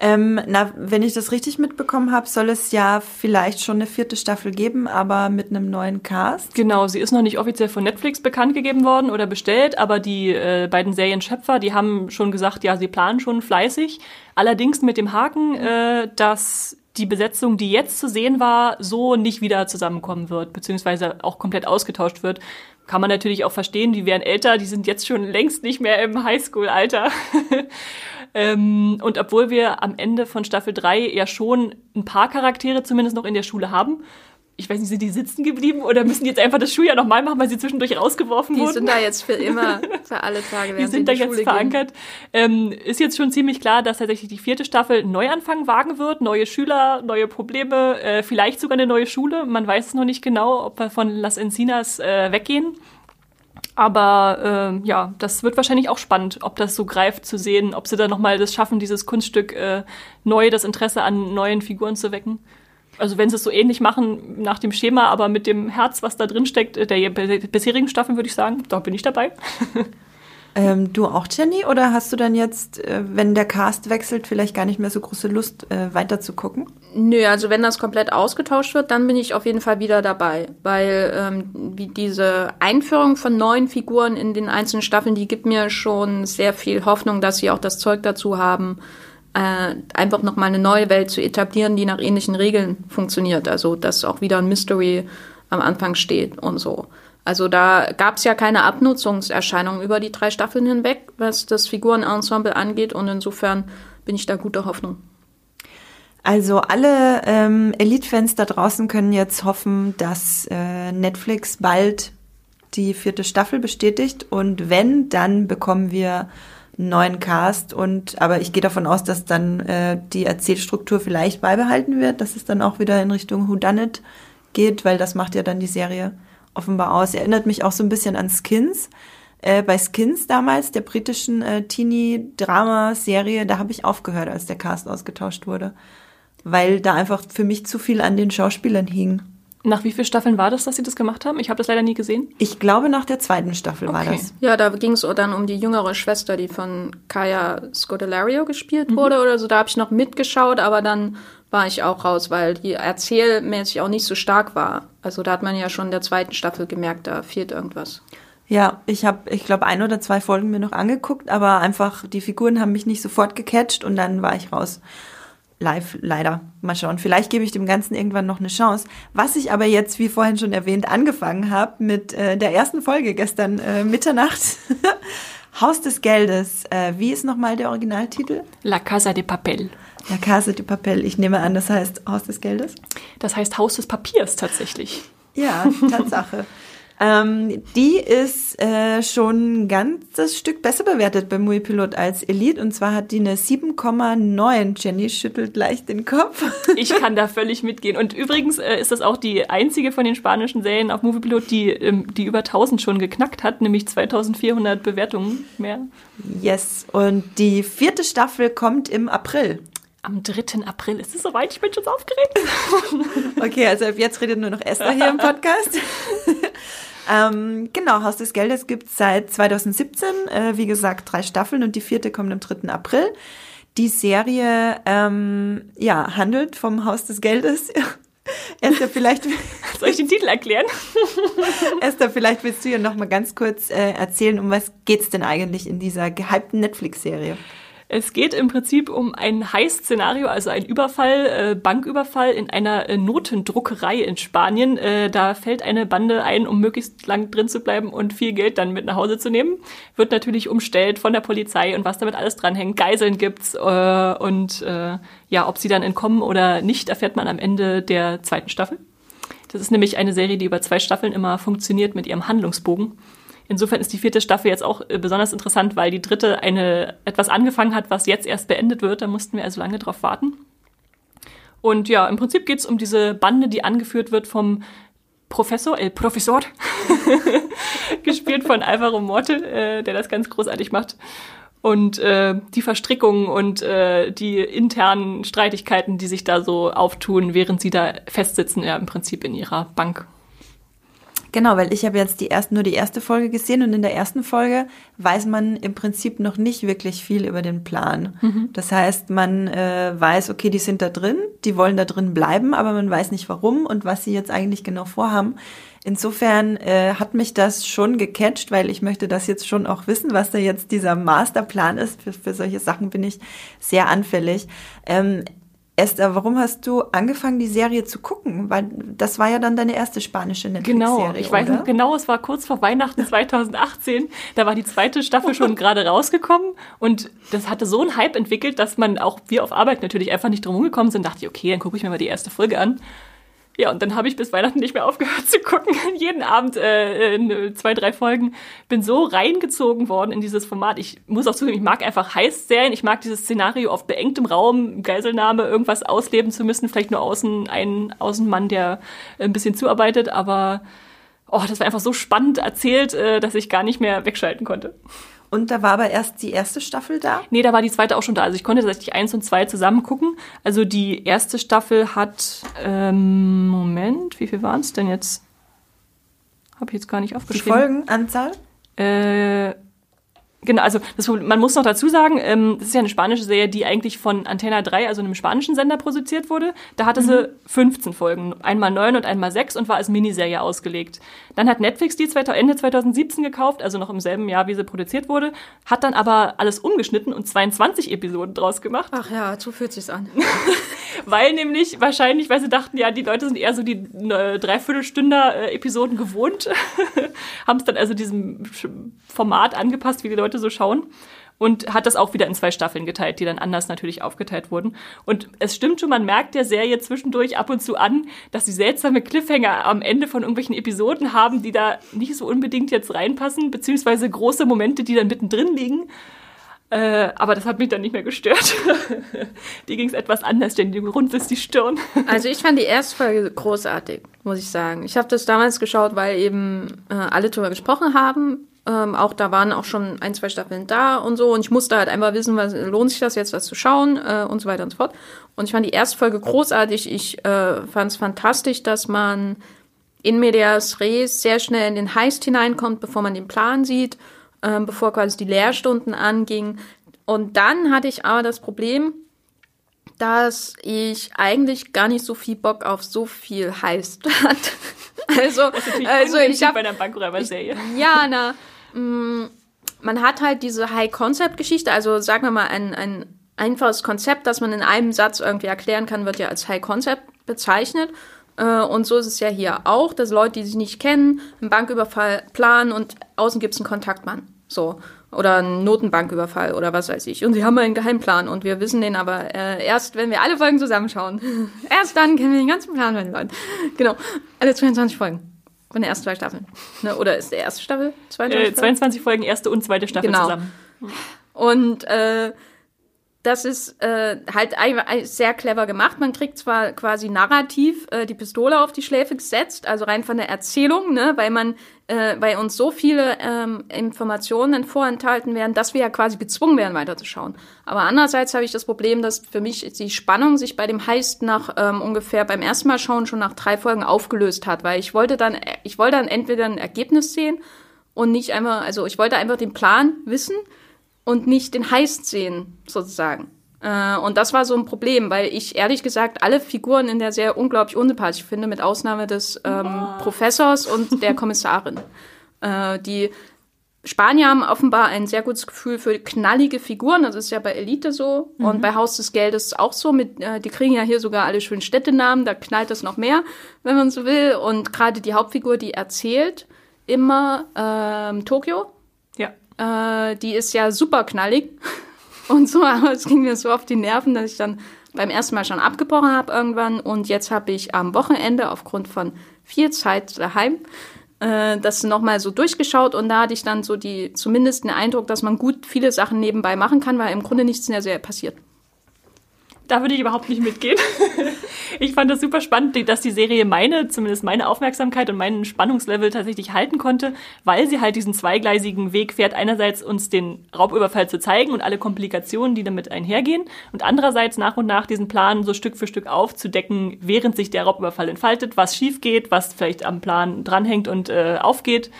Ähm, na, wenn ich das richtig mitbekommen habe, soll es ja vielleicht schon eine vierte Staffel geben, aber mit einem neuen Cast. Genau, sie ist noch nicht offiziell von Netflix bekannt gegeben worden oder bestellt, aber die äh, beiden Serienschöpfer, die haben schon gesagt, ja, sie planen schon fleißig. Allerdings mit dem Haken, äh, dass die Besetzung, die jetzt zu sehen war, so nicht wieder zusammenkommen wird, beziehungsweise auch komplett ausgetauscht wird. Kann man natürlich auch verstehen, die wären älter, die sind jetzt schon längst nicht mehr im Highschool-Alter. ähm, und obwohl wir am Ende von Staffel 3 ja schon ein paar Charaktere zumindest noch in der Schule haben, ich weiß nicht, sind die sitzen geblieben oder müssen die jetzt einfach das Schuljahr nochmal machen, weil sie zwischendurch rausgeworfen die wurden? Die sind da jetzt für immer, für alle Tage. Die sind da jetzt Schule verankert. Ähm, ist jetzt schon ziemlich klar, dass tatsächlich die vierte Staffel einen Neuanfang wagen wird. Neue Schüler, neue Probleme, äh, vielleicht sogar eine neue Schule. Man weiß es noch nicht genau, ob wir von Las Encinas äh, weggehen. Aber äh, ja, das wird wahrscheinlich auch spannend, ob das so greift zu sehen, ob sie da nochmal das schaffen, dieses Kunststück äh, neu, das Interesse an neuen Figuren zu wecken. Also wenn sie es so ähnlich machen nach dem Schema, aber mit dem Herz, was da drin steckt, äh, der bisherigen Staffeln, würde ich sagen, da bin ich dabei. Ähm, du auch, Jenny? Oder hast du dann jetzt, äh, wenn der Cast wechselt, vielleicht gar nicht mehr so große Lust, äh, weiter zu gucken? Nö, also wenn das komplett ausgetauscht wird, dann bin ich auf jeden Fall wieder dabei. Weil ähm, wie diese Einführung von neuen Figuren in den einzelnen Staffeln, die gibt mir schon sehr viel Hoffnung, dass sie auch das Zeug dazu haben, äh, einfach nochmal eine neue Welt zu etablieren, die nach ähnlichen Regeln funktioniert. Also dass auch wieder ein Mystery am Anfang steht und so. Also da gab es ja keine Abnutzungserscheinungen über die drei Staffeln hinweg, was das Figurenensemble angeht. Und insofern bin ich da guter Hoffnung. Also alle ähm, Elite-Fans da draußen können jetzt hoffen, dass äh, Netflix bald die vierte Staffel bestätigt und wenn, dann bekommen wir einen neuen Cast und aber ich gehe davon aus, dass dann äh, die Erzählstruktur vielleicht beibehalten wird, dass es dann auch wieder in Richtung Whodunit geht, weil das macht ja dann die Serie offenbar aus. Erinnert mich auch so ein bisschen an Skins. Äh, bei Skins damals, der britischen äh, Teenie-Drama-Serie, da habe ich aufgehört, als der Cast ausgetauscht wurde. Weil da einfach für mich zu viel an den Schauspielern hing. Nach wie vielen Staffeln war das, dass sie das gemacht haben? Ich habe das leider nie gesehen. Ich glaube, nach der zweiten Staffel war Okay. das. Ja, da ging es dann um die jüngere Schwester, die von Kaya Scodelario gespielt wurde oder so. Da habe ich noch mitgeschaut, aber dann war ich auch raus, weil die erzählmäßig auch nicht so stark war. Also da hat man ja schon in der zweiten Staffel gemerkt, da fehlt irgendwas. Ja, ich habe, ich glaube, ein oder zwei Folgen mir noch angeguckt, aber einfach die Figuren haben mich nicht sofort gecatcht und dann war ich raus. Live, leider. Mal schauen. Vielleicht gebe ich dem Ganzen irgendwann noch eine Chance. Was ich aber jetzt, wie vorhin schon erwähnt, angefangen habe mit äh, der ersten Folge gestern äh, Mitternacht. Haus des Geldes. Äh, wie ist nochmal der Originaltitel? La Casa de Papel. La Casa de Papel. Ich nehme an, das heißt Haus des Geldes. Das heißt Haus des Papiers tatsächlich. Ja, Tatsache. Ähm, die ist äh, schon ein ganzes Stück besser bewertet beim Muipilot als Elite. Und zwar hat die eine 7,9. Jenny schüttelt leicht den Kopf. Ich kann da völlig mitgehen. Und übrigens äh, ist das auch die einzige von den spanischen Serien auf Moviepilot, die, ähm, die über 1000 schon geknackt hat, nämlich 2400 Bewertungen mehr. yes. Und die vierte Staffel kommt im April. Am 3. April ist es soweit. Ich bin schon so aufgeregt. Okay, also ab jetzt redet nur noch Esther hier im Podcast. ähm, genau, Haus des Geldes gibt es seit 2017. Äh, wie gesagt, drei Staffeln und die vierte kommt am 3. April. Die Serie ähm, ja, handelt vom Haus des Geldes. Esther, vielleicht, Soll ich den Titel erklären? Esther, vielleicht willst du ja noch mal ganz kurz äh, erzählen, um was geht's denn eigentlich in dieser gehypten Netflix-Serie? Es geht im Prinzip um ein Heist-Szenario, also ein Überfall, äh, Banküberfall in einer äh, Notendruckerei in Spanien. Äh, da fällt eine Bande ein, um möglichst lang drin zu bleiben und viel Geld dann mit nach Hause zu nehmen. Wird natürlich umstellt von der Polizei und was damit alles dranhängt. Geiseln gibt's äh, und äh, ja, ob sie dann entkommen oder nicht, erfährt man am Ende der zweiten Staffel. Das ist nämlich eine Serie, die über zwei Staffeln immer funktioniert mit ihrem Handlungsbogen. Insofern ist die vierte Staffel jetzt auch äh, besonders interessant, weil die dritte eine etwas angefangen hat, was jetzt erst beendet wird. Da mussten wir also lange drauf warten. Und ja, im Prinzip geht es um diese Bande, die angeführt wird vom Professor, El Professor, gespielt von Alvaro Morte, äh, der das ganz großartig macht. Und äh, die Verstrickungen und äh, die internen Streitigkeiten, die sich da so auftun, während sie da festsitzen, ja im Prinzip in ihrer Bank. Genau, weil ich habe jetzt die erst, nur die erste Folge gesehen und in der ersten Folge weiß man im Prinzip noch nicht wirklich viel über den Plan. Das heißt, man äh, weiß, okay, die sind da drin, die wollen da drin bleiben, aber man weiß nicht warum und was sie jetzt eigentlich genau vorhaben. Insofern äh, hat mich das schon gecatcht, weil ich möchte das jetzt schon auch wissen, was da jetzt dieser Masterplan ist. Für, für solche Sachen bin ich sehr anfällig. Ähm, Esther, warum hast du angefangen, die Serie zu gucken? Weil das war ja dann deine erste spanische Netflix-Serie, Genau, ich weiß oder? noch genau, es war kurz vor Weihnachten 2018. Da war die zweite Staffel schon gerade rausgekommen und das hatte so einen Hype entwickelt, dass man auch wir auf Arbeit natürlich einfach nicht drum rumgekommen sind. Dachte ich, okay, dann gucke ich mir mal die erste Folge an. Ja, und dann habe ich bis Weihnachten nicht mehr aufgehört zu gucken. Jeden Abend äh, in zwei, drei Folgen. Bin so reingezogen worden in dieses Format. Ich muss auch zugeben, ich mag einfach Heist-Serien. Ich mag dieses Szenario auf beengtem Raum, Geiselnahme, irgendwas ausleben zu müssen. Vielleicht nur außen einen Außenmann, der ein bisschen zuarbeitet. Aber oh, das war einfach so spannend erzählt, äh, dass ich gar nicht mehr wegschalten konnte. Und da war aber erst die erste Staffel da? Nee, da war die zweite auch schon da. Also ich konnte tatsächlich eins und zwei zusammen gucken. Also die erste Staffel hat, ähm, Moment, wie viel waren es denn jetzt? Habe ich jetzt gar nicht Die aufgeschrieben. Folgenanzahl? Äh, Genau, also das, man muss noch dazu sagen, ähm, das ist ja eine spanische Serie, die eigentlich von Antena 3, also einem spanischen Sender, produziert wurde. Da hatte mhm. sie 15 Folgen, einmal 9 und einmal 6 und war als Miniserie ausgelegt. Dann hat Netflix die Ende 2017 gekauft, also noch im selben Jahr, wie sie produziert wurde, hat dann aber alles umgeschnitten und 22 Episoden draus gemacht. Ach ja, so fühlt sich's an. weil nämlich wahrscheinlich, weil sie dachten, ja, die Leute sind eher so die äh, Dreiviertelstünder-Episoden gewohnt, haben es dann also diesem Format angepasst, wie die Leute so schauen und hat das auch wieder in zwei Staffeln geteilt, die dann anders natürlich aufgeteilt wurden. Und es stimmt schon, man merkt der Serie zwischendurch ab und zu an, dass sie seltsame Cliffhanger am Ende von irgendwelchen Episoden haben, die da nicht so unbedingt jetzt reinpassen, beziehungsweise große Momente, die dann mittendrin liegen. Äh, aber das hat mich dann nicht mehr gestört. die ging es etwas anders, denn die rund ist die Stirn. also ich fand die erste Folge großartig, muss ich sagen. Ich habe das damals geschaut, weil eben äh, alle darüber gesprochen haben. Ähm, auch da waren auch schon ein, zwei Staffeln da und so. Und ich musste halt einfach wissen, was, lohnt sich das jetzt, was zu schauen äh, und so weiter und so fort. Und ich fand die erste Folge großartig. Ich äh, fand es fantastisch, dass man in Medias Res sehr schnell in den Heist hineinkommt, bevor man den Plan sieht ähm, bevor quasi die Lehrstunden angingen. Und dann hatte ich aber das Problem, dass ich eigentlich gar nicht so viel Bock auf so viel heißt hatte. also, also ich habe bei einer Bankräuber-Serie. Ja, na, man hat halt diese High-Concept-Geschichte, also sagen wir mal ein, ein einfaches Konzept, das man in einem Satz irgendwie erklären kann, wird ja als High-Concept bezeichnet. Äh, und so ist es ja hier auch, dass Leute, die sich nicht kennen, einen Banküberfall planen und außen gibt es einen Kontaktmann. So. Oder einen Notenbanküberfall oder was weiß ich. Und sie haben einen Geheimplan und wir wissen den aber äh, erst, wenn wir alle Folgen zusammenschauen. erst dann kennen wir den ganzen Plan von den Leuten. Genau. Alle 22 Folgen. Von den ersten zwei Staffeln. Ne? Oder ist der erste Staffel? Zweite äh, 22 Folgen, erste und zweite Staffel genau. zusammen. Und äh, das ist äh, halt sehr clever gemacht. Man kriegt zwar quasi narrativ äh, die Pistole auf die Schläfe gesetzt, also rein von der Erzählung, ne, weil man, äh, weil uns so viele ähm, Informationen vorenthalten werden, dass wir ja quasi gezwungen werden, weiterzuschauen. Aber andererseits habe ich das Problem, dass für mich die Spannung sich bei dem Heist nach ähm, ungefähr beim ersten Mal schauen schon nach drei Folgen aufgelöst hat, weil ich wollte dann, ich wollte dann entweder ein Ergebnis sehen und nicht einfach, also ich wollte einfach den Plan wissen und nicht den Heist sehen, sozusagen. Äh, und das war so ein Problem, weil ich ehrlich gesagt alle Figuren in der sehr unglaublich unsympathisch finde, mit Ausnahme des ähm, oh. Professors und der Kommissarin. Äh, die Spanier haben offenbar ein sehr gutes Gefühl für knallige Figuren. Das ist ja bei Elite so. Mhm. Und bei Haus des Geldes auch so. Mit, äh, die kriegen ja hier sogar alle schönen Städtenamen. Da knallt es noch mehr, wenn man so will. Und gerade die Hauptfigur, die erzählt immer ähm, Tokio äh, die ist ja super knallig. Und so, aber es ging mir so auf die Nerven, dass ich dann beim ersten Mal schon abgebrochen habe irgendwann. Und jetzt habe ich am Wochenende aufgrund von viel Zeit daheim äh, das nochmal so durchgeschaut und da hatte ich dann so die, zumindest den Eindruck, dass man gut viele Sachen nebenbei machen kann, weil im Grunde nichts der Serie passiert. Da würde ich überhaupt nicht mitgehen. ich fand das super spannend, dass die Serie meine, zumindest meine Aufmerksamkeit und meinen Spannungslevel tatsächlich halten konnte, weil sie halt diesen zweigleisigen Weg fährt, einerseits uns den Raubüberfall zu zeigen und alle Komplikationen, die damit einhergehen, und andererseits nach und nach diesen Plan so Stück für Stück aufzudecken, während sich der Raubüberfall entfaltet, was schief geht, was vielleicht am Plan dranhängt und äh, aufgeht.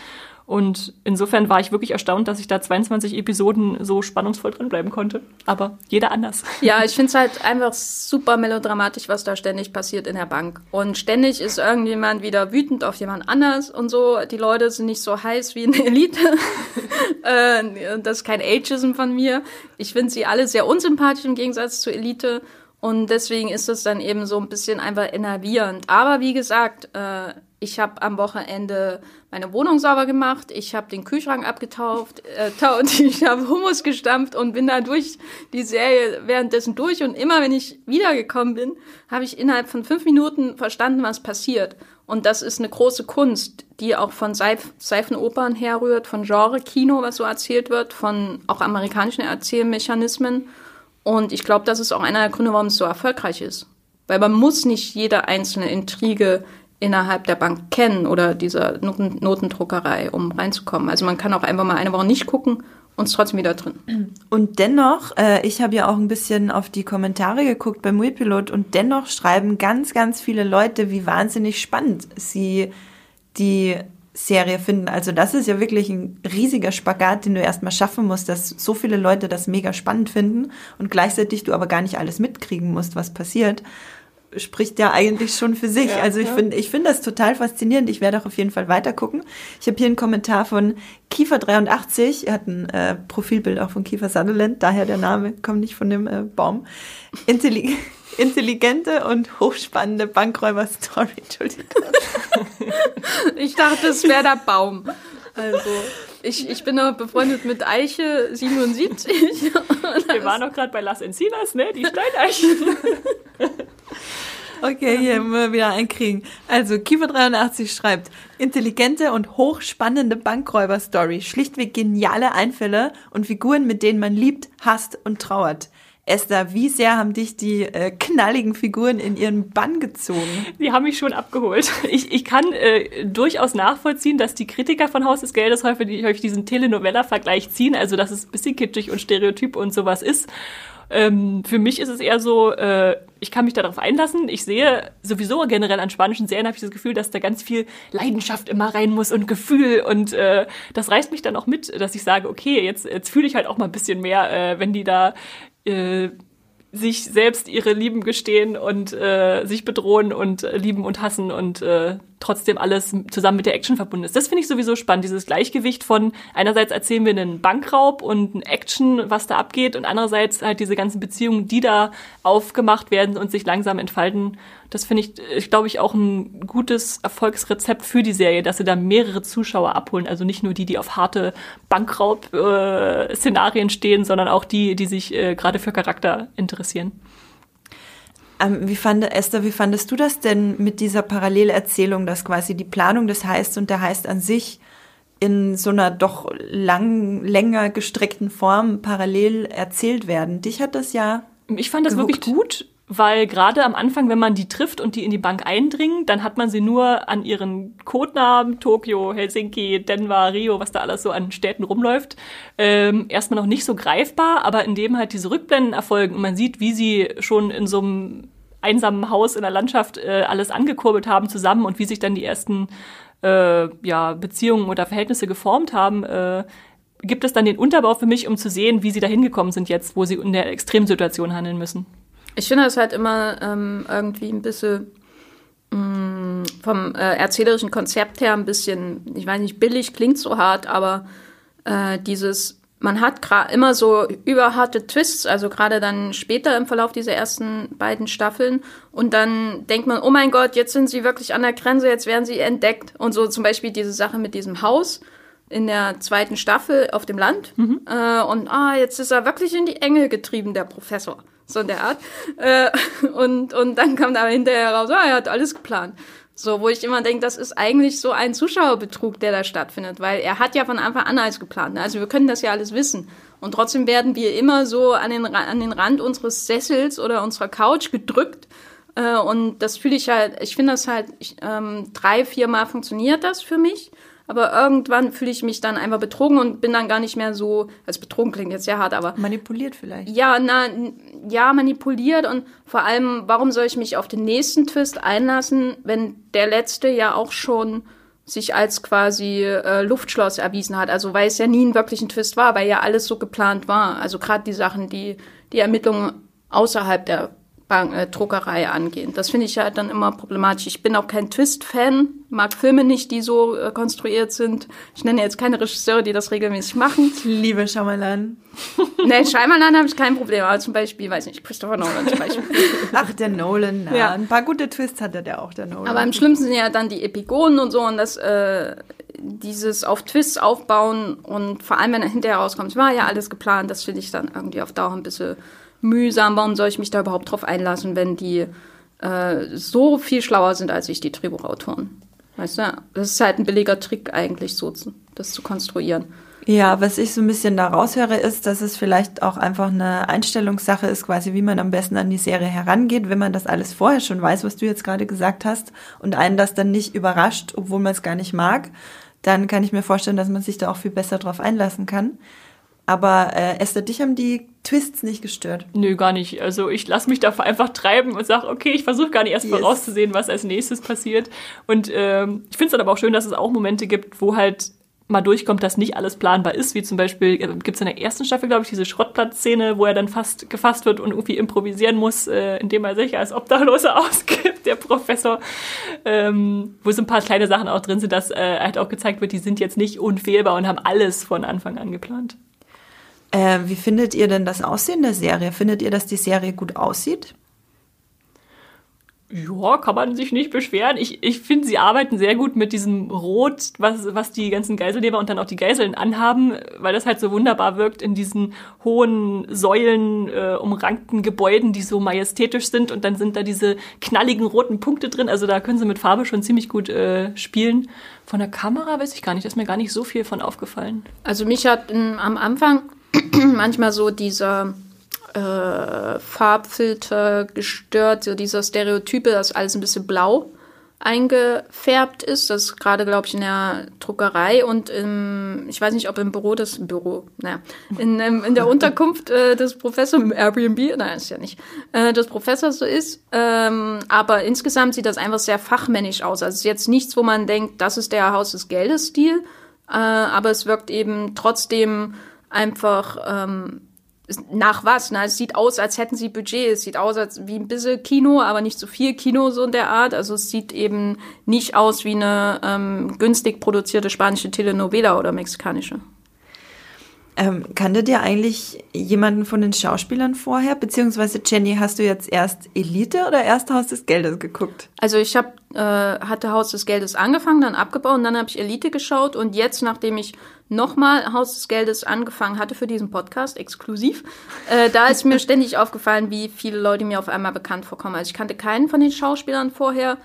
Und insofern war ich wirklich erstaunt, dass ich da 22 Episoden so spannungsvoll drin bleiben konnte. Aber jeder anders. Ja, ich finde es halt einfach super melodramatisch, was da ständig passiert in der Bank. Und ständig ist irgendjemand wieder wütend auf jemand anders und so. Die Leute sind nicht so heiß wie eine Elite. Äh, das ist kein Ageism von mir. Ich finde sie alle sehr unsympathisch im Gegensatz zur Elite. Und deswegen ist es dann eben so ein bisschen einfach enervierend. Aber wie gesagt, äh, ich habe am Wochenende meine Wohnung sauber gemacht, ich habe den Kühlschrank abgetauft, äh, ich habe Hummus gestampft und bin da durch die Serie währenddessen durch. Und immer wenn ich wiedergekommen bin, habe ich innerhalb von fünf Minuten verstanden, was passiert. Und das ist eine große Kunst, die auch von Seif Seifenopern herrührt, von Genre-Kino, was so erzählt wird, von auch amerikanischen Erzählmechanismen. Und ich glaube, das ist auch einer der Gründe, warum es so erfolgreich ist. Weil man muss nicht jede einzelne Intrige innerhalb der Bank kennen oder dieser Noten Notendruckerei, um reinzukommen. Also man kann auch einfach mal eine Woche nicht gucken und ist trotzdem wieder drin. Und dennoch, äh, ich habe ja auch ein bisschen auf die Kommentare geguckt beim Muipilot und dennoch schreiben ganz, ganz viele Leute, wie wahnsinnig spannend sie die Serie finden. Also das ist ja wirklich ein riesiger Spagat, den du erstmal schaffen musst, dass so viele Leute das mega spannend finden und gleichzeitig du aber gar nicht alles mitkriegen musst, was passiert spricht ja eigentlich schon für sich. Ja, also ich ja. finde, ich finde das total faszinierend. Ich werde auch auf jeden Fall weiter gucken. Ich habe hier einen Kommentar von Kiefer83. Er hat ein äh, Profilbild auch von Kiefer Sutherland, daher der Name kommt nicht von dem äh, Baum. Intelli intelligente und hochspannende Bankräuber-Story. Entschuldigung. ich dachte, es wäre der Baum. Also, ich, ich bin noch befreundet mit Eiche 77. Wir waren noch gerade bei Las Encinas, ne? Die Steineichen. Okay, hier müssen wir wieder einkriegen. Also, Kiefer83 schreibt, intelligente und hochspannende Bankräuber-Story, schlichtweg geniale Einfälle und Figuren, mit denen man liebt, hasst und trauert. Esther, wie sehr haben dich die äh, knalligen Figuren in ihren Bann gezogen? Die haben mich schon abgeholt. Ich, ich kann äh, durchaus nachvollziehen, dass die Kritiker von Haus des Geldes häufig, häufig diesen Telenovella-Vergleich ziehen, also dass es ein bisschen kitschig und stereotyp und sowas ist. Ähm, für mich ist es eher so, äh, ich kann mich darauf einlassen. Ich sehe sowieso generell an spanischen Serien habe ich das Gefühl, dass da ganz viel Leidenschaft immer rein muss und Gefühl und äh, das reißt mich dann auch mit, dass ich sage, okay, jetzt, jetzt fühle ich halt auch mal ein bisschen mehr, äh, wenn die da äh, sich selbst ihre Lieben gestehen und äh, sich bedrohen und äh, lieben und hassen und äh, trotzdem alles zusammen mit der Action verbunden ist. Das finde ich sowieso spannend, dieses Gleichgewicht von einerseits erzählen wir einen Bankraub und ein Action, was da abgeht und andererseits halt diese ganzen Beziehungen, die da aufgemacht werden und sich langsam entfalten das finde ich, ich glaube ich, auch ein gutes Erfolgsrezept für die Serie, dass sie da mehrere Zuschauer abholen. Also nicht nur die, die auf harte Bankraub-Szenarien äh, stehen, sondern auch die, die sich äh, gerade für Charakter interessieren. Ähm, wie fand, Esther, wie fandest du das denn mit dieser Parallelerzählung, dass quasi die Planung des Heists und der Heist an sich in so einer doch lang, länger gestreckten Form parallel erzählt werden? Dich hat das ja. Ich fand das gehuckt. wirklich gut weil gerade am Anfang, wenn man die trifft und die in die Bank eindringen, dann hat man sie nur an ihren Codenamen, Tokio, Helsinki, Denver, Rio, was da alles so an Städten rumläuft, ähm, erstmal noch nicht so greifbar, aber indem halt diese Rückblenden erfolgen und man sieht, wie sie schon in so einem einsamen Haus in der Landschaft äh, alles angekurbelt haben zusammen und wie sich dann die ersten äh, ja, Beziehungen oder Verhältnisse geformt haben, äh, gibt es dann den Unterbau für mich, um zu sehen, wie sie da hingekommen sind jetzt, wo sie in der Extremsituation handeln müssen. Ich finde das halt immer ähm, irgendwie ein bisschen mh, mm, vom äh, erzählerischen Konzept her ein bisschen, ich weiß nicht, billig klingt so hart, aber äh, dieses, man hat immer so überharte Twists, also gerade dann später im Verlauf dieser ersten beiden Staffeln und dann denkt man, oh mein Gott, jetzt sind sie wirklich an der Grenze, jetzt werden sie entdeckt und so zum Beispiel diese Sache mit diesem Haus in der zweiten Staffel auf dem Land mhm. äh, und ah, jetzt ist er wirklich in die Enge getrieben, der Professor so in der Art. Äh, und, und dann kam da hinterher raus, ah, er hat alles geplant. So, wo ich immer denke, das ist eigentlich so ein Zuschauerbetrug, der da stattfindet, weil er hat ja von Anfang an alles geplant. Ne? Also wir können das ja alles wissen. Und trotzdem werden wir immer so an den, an den Rand unseres Sessels oder unserer Couch gedrückt. Äh, und das fühle ich halt, ich finde das halt, ich, ähm, drei, viermal funktioniert das für mich. Aber irgendwann fühle ich mich dann einfach betrogen und bin dann gar nicht mehr so, als betrogen klingt jetzt sehr hart, aber. Manipuliert vielleicht. Ja, na, ja, manipuliert und vor allem, warum soll ich mich auf den nächsten Twist einlassen, wenn der letzte ja auch schon sich als quasi äh, Luftschloss erwiesen hat. Also weil es ja nie ein wirklichen Twist war, weil ja alles so geplant war. Also gerade die Sachen, die die Ermittlungen außerhalb der Bank, äh, Druckerei angehen. Das finde ich ja dann immer problematisch. Ich bin auch kein Twist-Fan, mag Filme nicht, die so äh, konstruiert sind. Ich nenne jetzt keine Regisseure, die das regelmäßig machen. Ich liebe Shyamalan. nee, Shyamalan habe ich kein Problem, aber zum Beispiel, weiß nicht, Christopher Nolan zum Beispiel. Ach, der Nolan, na, ja. Ein paar gute Twists hatte der auch, der Nolan. Aber im Schlimmsten sind ja dann die Epigonen und so und das, äh, dieses auf Twists aufbauen und vor allem, wenn er hinterher rauskommt, war ja alles geplant, das finde ich dann irgendwie auf Dauer ein bisschen mühsam. Warum soll ich mich da überhaupt drauf einlassen, wenn die äh, so viel schlauer sind als ich, die Drehbuchautoren? Weißt du, das ist halt ein billiger Trick eigentlich, so das zu konstruieren. Ja, was ich so ein bisschen da raushöre, ist, dass es vielleicht auch einfach eine Einstellungssache ist, quasi wie man am besten an die Serie herangeht, wenn man das alles vorher schon weiß, was du jetzt gerade gesagt hast, und einen das dann nicht überrascht, obwohl man es gar nicht mag, dann kann ich mir vorstellen, dass man sich da auch viel besser drauf einlassen kann. Aber äh, Esther, dich haben die Twists nicht gestört. Nö, gar nicht. Also ich lasse mich da einfach treiben und sage, okay, ich versuche gar nicht erst yes. vorauszusehen, was als nächstes passiert. Und ähm, ich finde es dann aber auch schön, dass es auch Momente gibt, wo halt mal durchkommt, dass nicht alles planbar ist, wie zum Beispiel äh, gibt es in der ersten Staffel, glaube ich, diese Schrottplatzszene, wo er dann fast gefasst wird und irgendwie improvisieren muss, äh, indem er sich als Obdachloser ausgibt, der Professor, ähm, wo so ein paar kleine Sachen auch drin sind, dass äh, halt auch gezeigt wird, die sind jetzt nicht unfehlbar und haben alles von Anfang an geplant. Äh, wie findet ihr denn das Aussehen der Serie? Findet ihr, dass die Serie gut aussieht? Ja, kann man sich nicht beschweren. Ich, ich finde, sie arbeiten sehr gut mit diesem Rot, was, was die ganzen Geiselnehmer und dann auch die Geiseln anhaben, weil das halt so wunderbar wirkt in diesen hohen Säulen äh, umrankten Gebäuden, die so majestätisch sind und dann sind da diese knalligen roten Punkte drin. Also da können sie mit Farbe schon ziemlich gut äh, spielen. Von der Kamera weiß ich gar nicht, da ist mir gar nicht so viel von aufgefallen. Also mich hat in, am Anfang manchmal so dieser äh, Farbfilter gestört, so dieser Stereotype, dass alles ein bisschen blau eingefärbt ist. Das gerade, glaube ich, in der Druckerei und im, ich weiß nicht, ob im Büro des Büro, naja, in, ähm, in der Unterkunft äh, des Professors im Airbnb, nein, ist ja nicht, äh, des Professors so ist. Ähm, aber insgesamt sieht das einfach sehr fachmännisch aus. Also es ist jetzt nichts, wo man denkt, das ist der Haus des Geldes-Stil, äh, aber es wirkt eben trotzdem einfach ähm, nach was? Na, es sieht aus, als hätten sie Budget. Es sieht aus als wie ein bisschen Kino, aber nicht so viel Kino so in der Art. Also es sieht eben nicht aus wie eine ähm, günstig produzierte spanische Telenovela oder mexikanische. Ähm, kannte dir eigentlich jemanden von den Schauspielern vorher? Beziehungsweise Jenny, hast du jetzt erst Elite oder erst Haus des Geldes geguckt? Also ich hab, äh, hatte Haus des Geldes angefangen, dann abgebaut und dann habe ich Elite geschaut und jetzt, nachdem ich nochmal Haus des Geldes angefangen hatte für diesen Podcast, exklusiv, äh, da ist mir ständig aufgefallen, wie viele Leute mir auf einmal bekannt vorkommen. Also ich kannte keinen von den Schauspielern vorher.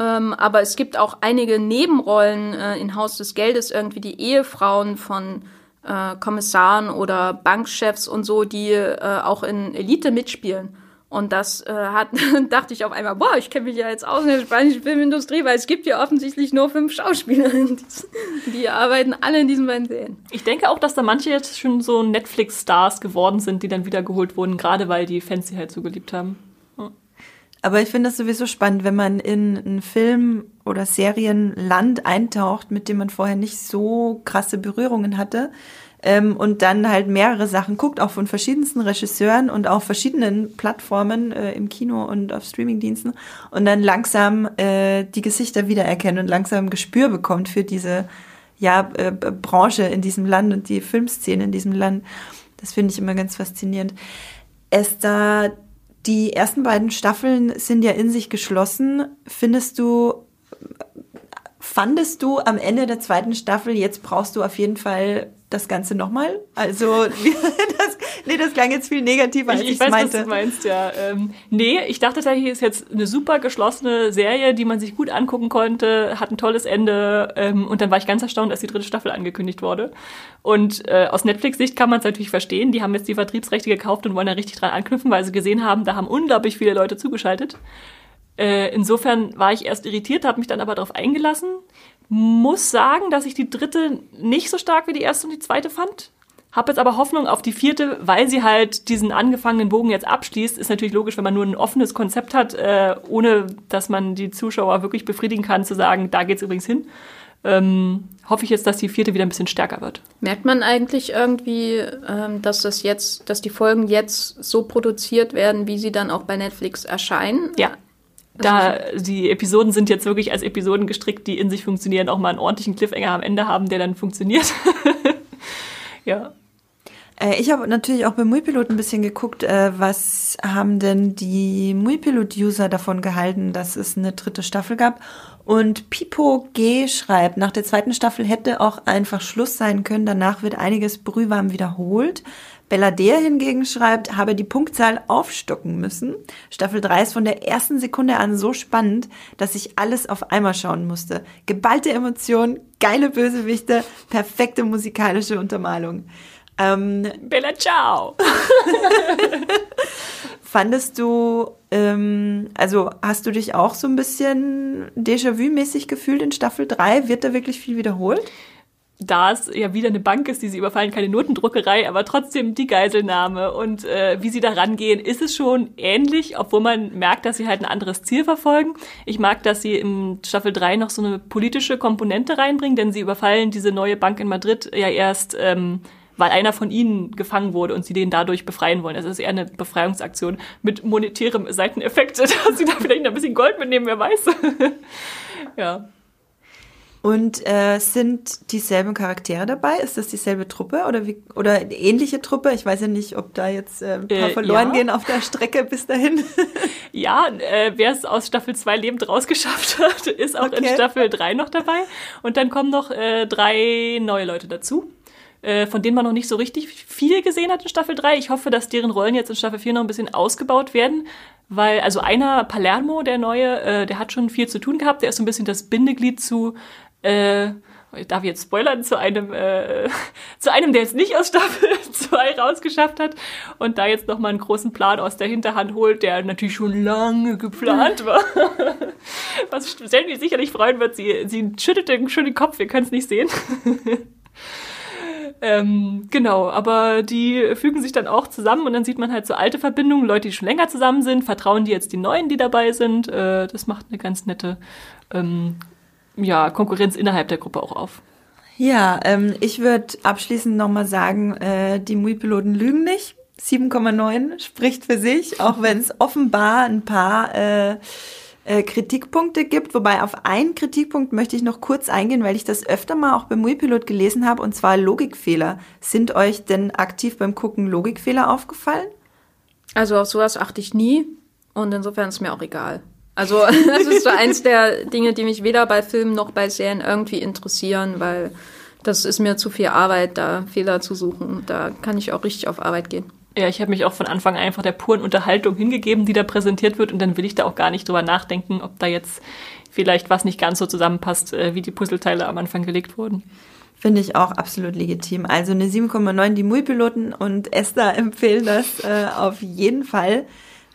Ähm, aber es gibt auch einige Nebenrollen äh, in Haus des Geldes, irgendwie die Ehefrauen von äh, Kommissaren oder Bankchefs und so, die äh, auch in Elite mitspielen. Und das äh, hat, dachte ich auf einmal, boah, ich kenne mich ja jetzt aus in der spanischen Filmindustrie, weil es gibt ja offensichtlich nur fünf Schauspieler. Die arbeiten alle in diesen beiden Serien. Ich denke auch, dass da manche jetzt schon so Netflix-Stars geworden sind, die dann wiedergeholt wurden, gerade weil die Fans sie halt so geliebt haben. Aber ich finde das sowieso spannend, wenn man in ein Film- oder Serienland eintaucht, mit dem man vorher nicht so krasse Berührungen hatte. Ähm, und dann halt mehrere Sachen guckt, auch von verschiedensten Regisseuren und auf verschiedenen Plattformen äh, im Kino und auf Streamingdiensten und dann langsam äh, die Gesichter wiedererkennt und langsam ein Gespür bekommt für diese ja, äh, Branche in diesem Land und die Filmszene in diesem Land. Das finde ich immer ganz faszinierend. Esther, die ersten beiden Staffeln sind ja in sich geschlossen. Findest du, fandest du am Ende der zweiten Staffel, jetzt brauchst du auf jeden Fall das Ganze nochmal? Also, das, nee, das klang jetzt viel negativer, als ich, ich weiß, meinte. was du meinst, ja. Ähm, nee, ich dachte tatsächlich, ist jetzt eine super geschlossene Serie, die man sich gut angucken konnte, hat ein tolles Ende ähm, und dann war ich ganz erstaunt, dass die dritte Staffel angekündigt wurde. Und äh, aus Netflix-Sicht kann man es natürlich verstehen, die haben jetzt die Vertriebsrechte gekauft und wollen da richtig dran anknüpfen, weil sie gesehen haben, da haben unglaublich viele Leute zugeschaltet. Äh, insofern war ich erst irritiert, habe mich dann aber darauf eingelassen. Muss sagen, dass ich die dritte nicht so stark wie die erste und die zweite fand. Hab jetzt aber Hoffnung auf die vierte, weil sie halt diesen angefangenen Bogen jetzt abschließt. Ist natürlich logisch, wenn man nur ein offenes Konzept hat, äh, ohne dass man die Zuschauer wirklich befriedigen kann, zu sagen, da geht's übrigens hin. Ähm, hoffe ich jetzt, dass die vierte wieder ein bisschen stärker wird. Merkt man eigentlich irgendwie, ähm, dass das jetzt, dass die Folgen jetzt so produziert werden, wie sie dann auch bei Netflix erscheinen? Ja, da die Episoden sind jetzt wirklich als Episoden gestrickt, die in sich funktionieren, auch mal einen ordentlichen Cliffhanger am Ende haben, der dann funktioniert. ja. Äh, ich habe natürlich auch beim Muipilot ein bisschen geguckt, äh, was haben denn die Muipilot-User davon gehalten, dass es eine dritte Staffel gab. Und Pipo G schreibt, nach der zweiten Staffel hätte auch einfach Schluss sein können. Danach wird einiges brühwarm wiederholt. Bellader hingegen schreibt, habe die Punktzahl aufstocken müssen. Staffel 3 ist von der ersten Sekunde an so spannend, dass ich alles auf einmal schauen musste. Geballte Emotionen, geile Bösewichte, perfekte musikalische Untermalung. Ähm, Bella Ciao! fandest du, ähm, also hast du dich auch so ein bisschen Déjà-vu-mäßig gefühlt in Staffel 3? Wird da wirklich viel wiederholt? Da es ja wieder eine Bank ist, die sie überfallen, keine Notendruckerei, aber trotzdem die Geiselnahme und äh, wie sie da rangehen, ist es schon ähnlich, obwohl man merkt, dass sie halt ein anderes Ziel verfolgen. Ich mag, dass sie im Staffel 3 noch so eine politische Komponente reinbringen, denn sie überfallen diese neue Bank in Madrid ja erst, ähm, weil einer von ihnen gefangen wurde und sie den dadurch befreien wollen. Es ist eher eine Befreiungsaktion mit monetärem Seiteneffekt, dass sie da vielleicht ein bisschen Gold mitnehmen, wer weiß. ja. Und äh, sind dieselben Charaktere dabei? Ist das dieselbe Truppe oder wie oder ähnliche Truppe? Ich weiß ja nicht, ob da jetzt äh, ein paar Äh, verloren ja. gehen auf der Strecke bis dahin. Ja, äh, wer es aus Staffel 2 lebend rausgeschafft hat, ist auch in Okay. Staffel 3 noch dabei. Und dann kommen noch äh, drei neue Leute dazu, äh, von denen man noch nicht so richtig viel gesehen hat in Staffel 3. Ich hoffe, dass deren Rollen jetzt in Staffel 4 noch ein bisschen ausgebaut werden. Weil, also einer, Palermo, der neue, äh, der hat schon viel zu tun gehabt. Der ist so ein bisschen das Bindeglied zu äh, darf ich jetzt spoilern, zu einem, äh, zu einem, der jetzt nicht aus Staffel 2 rausgeschafft hat und da jetzt nochmal einen großen Plan aus der Hinterhand holt, der natürlich schon lange geplant war. Was Selmi sicherlich freuen wird, sie, sie schüttelt den, schon den Kopf, wir können es nicht sehen. Ähm, genau, aber die fügen sich dann auch zusammen und dann sieht man halt so alte Verbindungen, Leute, die schon länger zusammen sind, vertrauen die jetzt die Neuen, die dabei sind. Äh, das macht eine ganz nette ähm, ja, Konkurrenz innerhalb der Gruppe auch auf. Ja, ähm, ich würde abschließend nochmal sagen, äh, die Mui-Piloten lügen nicht. 7,9 spricht für sich, auch wenn es offenbar ein paar äh, äh, Kritikpunkte gibt. Wobei auf einen Kritikpunkt möchte ich noch kurz eingehen, weil ich das öfter mal auch beim Mui-Pilot gelesen habe, und zwar Logikfehler. Sind euch denn aktiv beim Gucken Logikfehler aufgefallen? Also auf sowas achte ich nie und insofern ist mir auch egal. Also das ist so eins der Dinge, die mich weder bei Filmen noch bei Serien irgendwie interessieren, weil das ist mir zu viel Arbeit, da Fehler zu suchen. Da kann ich auch richtig auf Arbeit gehen. Ja, ich habe mich auch von Anfang an einfach der puren Unterhaltung hingegeben, die da präsentiert wird und dann will ich da auch gar nicht drüber nachdenken, ob da jetzt vielleicht was nicht ganz so zusammenpasst, äh, wie die Puzzleteile am Anfang gelegt wurden. Finde ich auch absolut legitim. Also eine 7,9 die Mui-Piloten und Esther empfehlen das äh, auf jeden Fall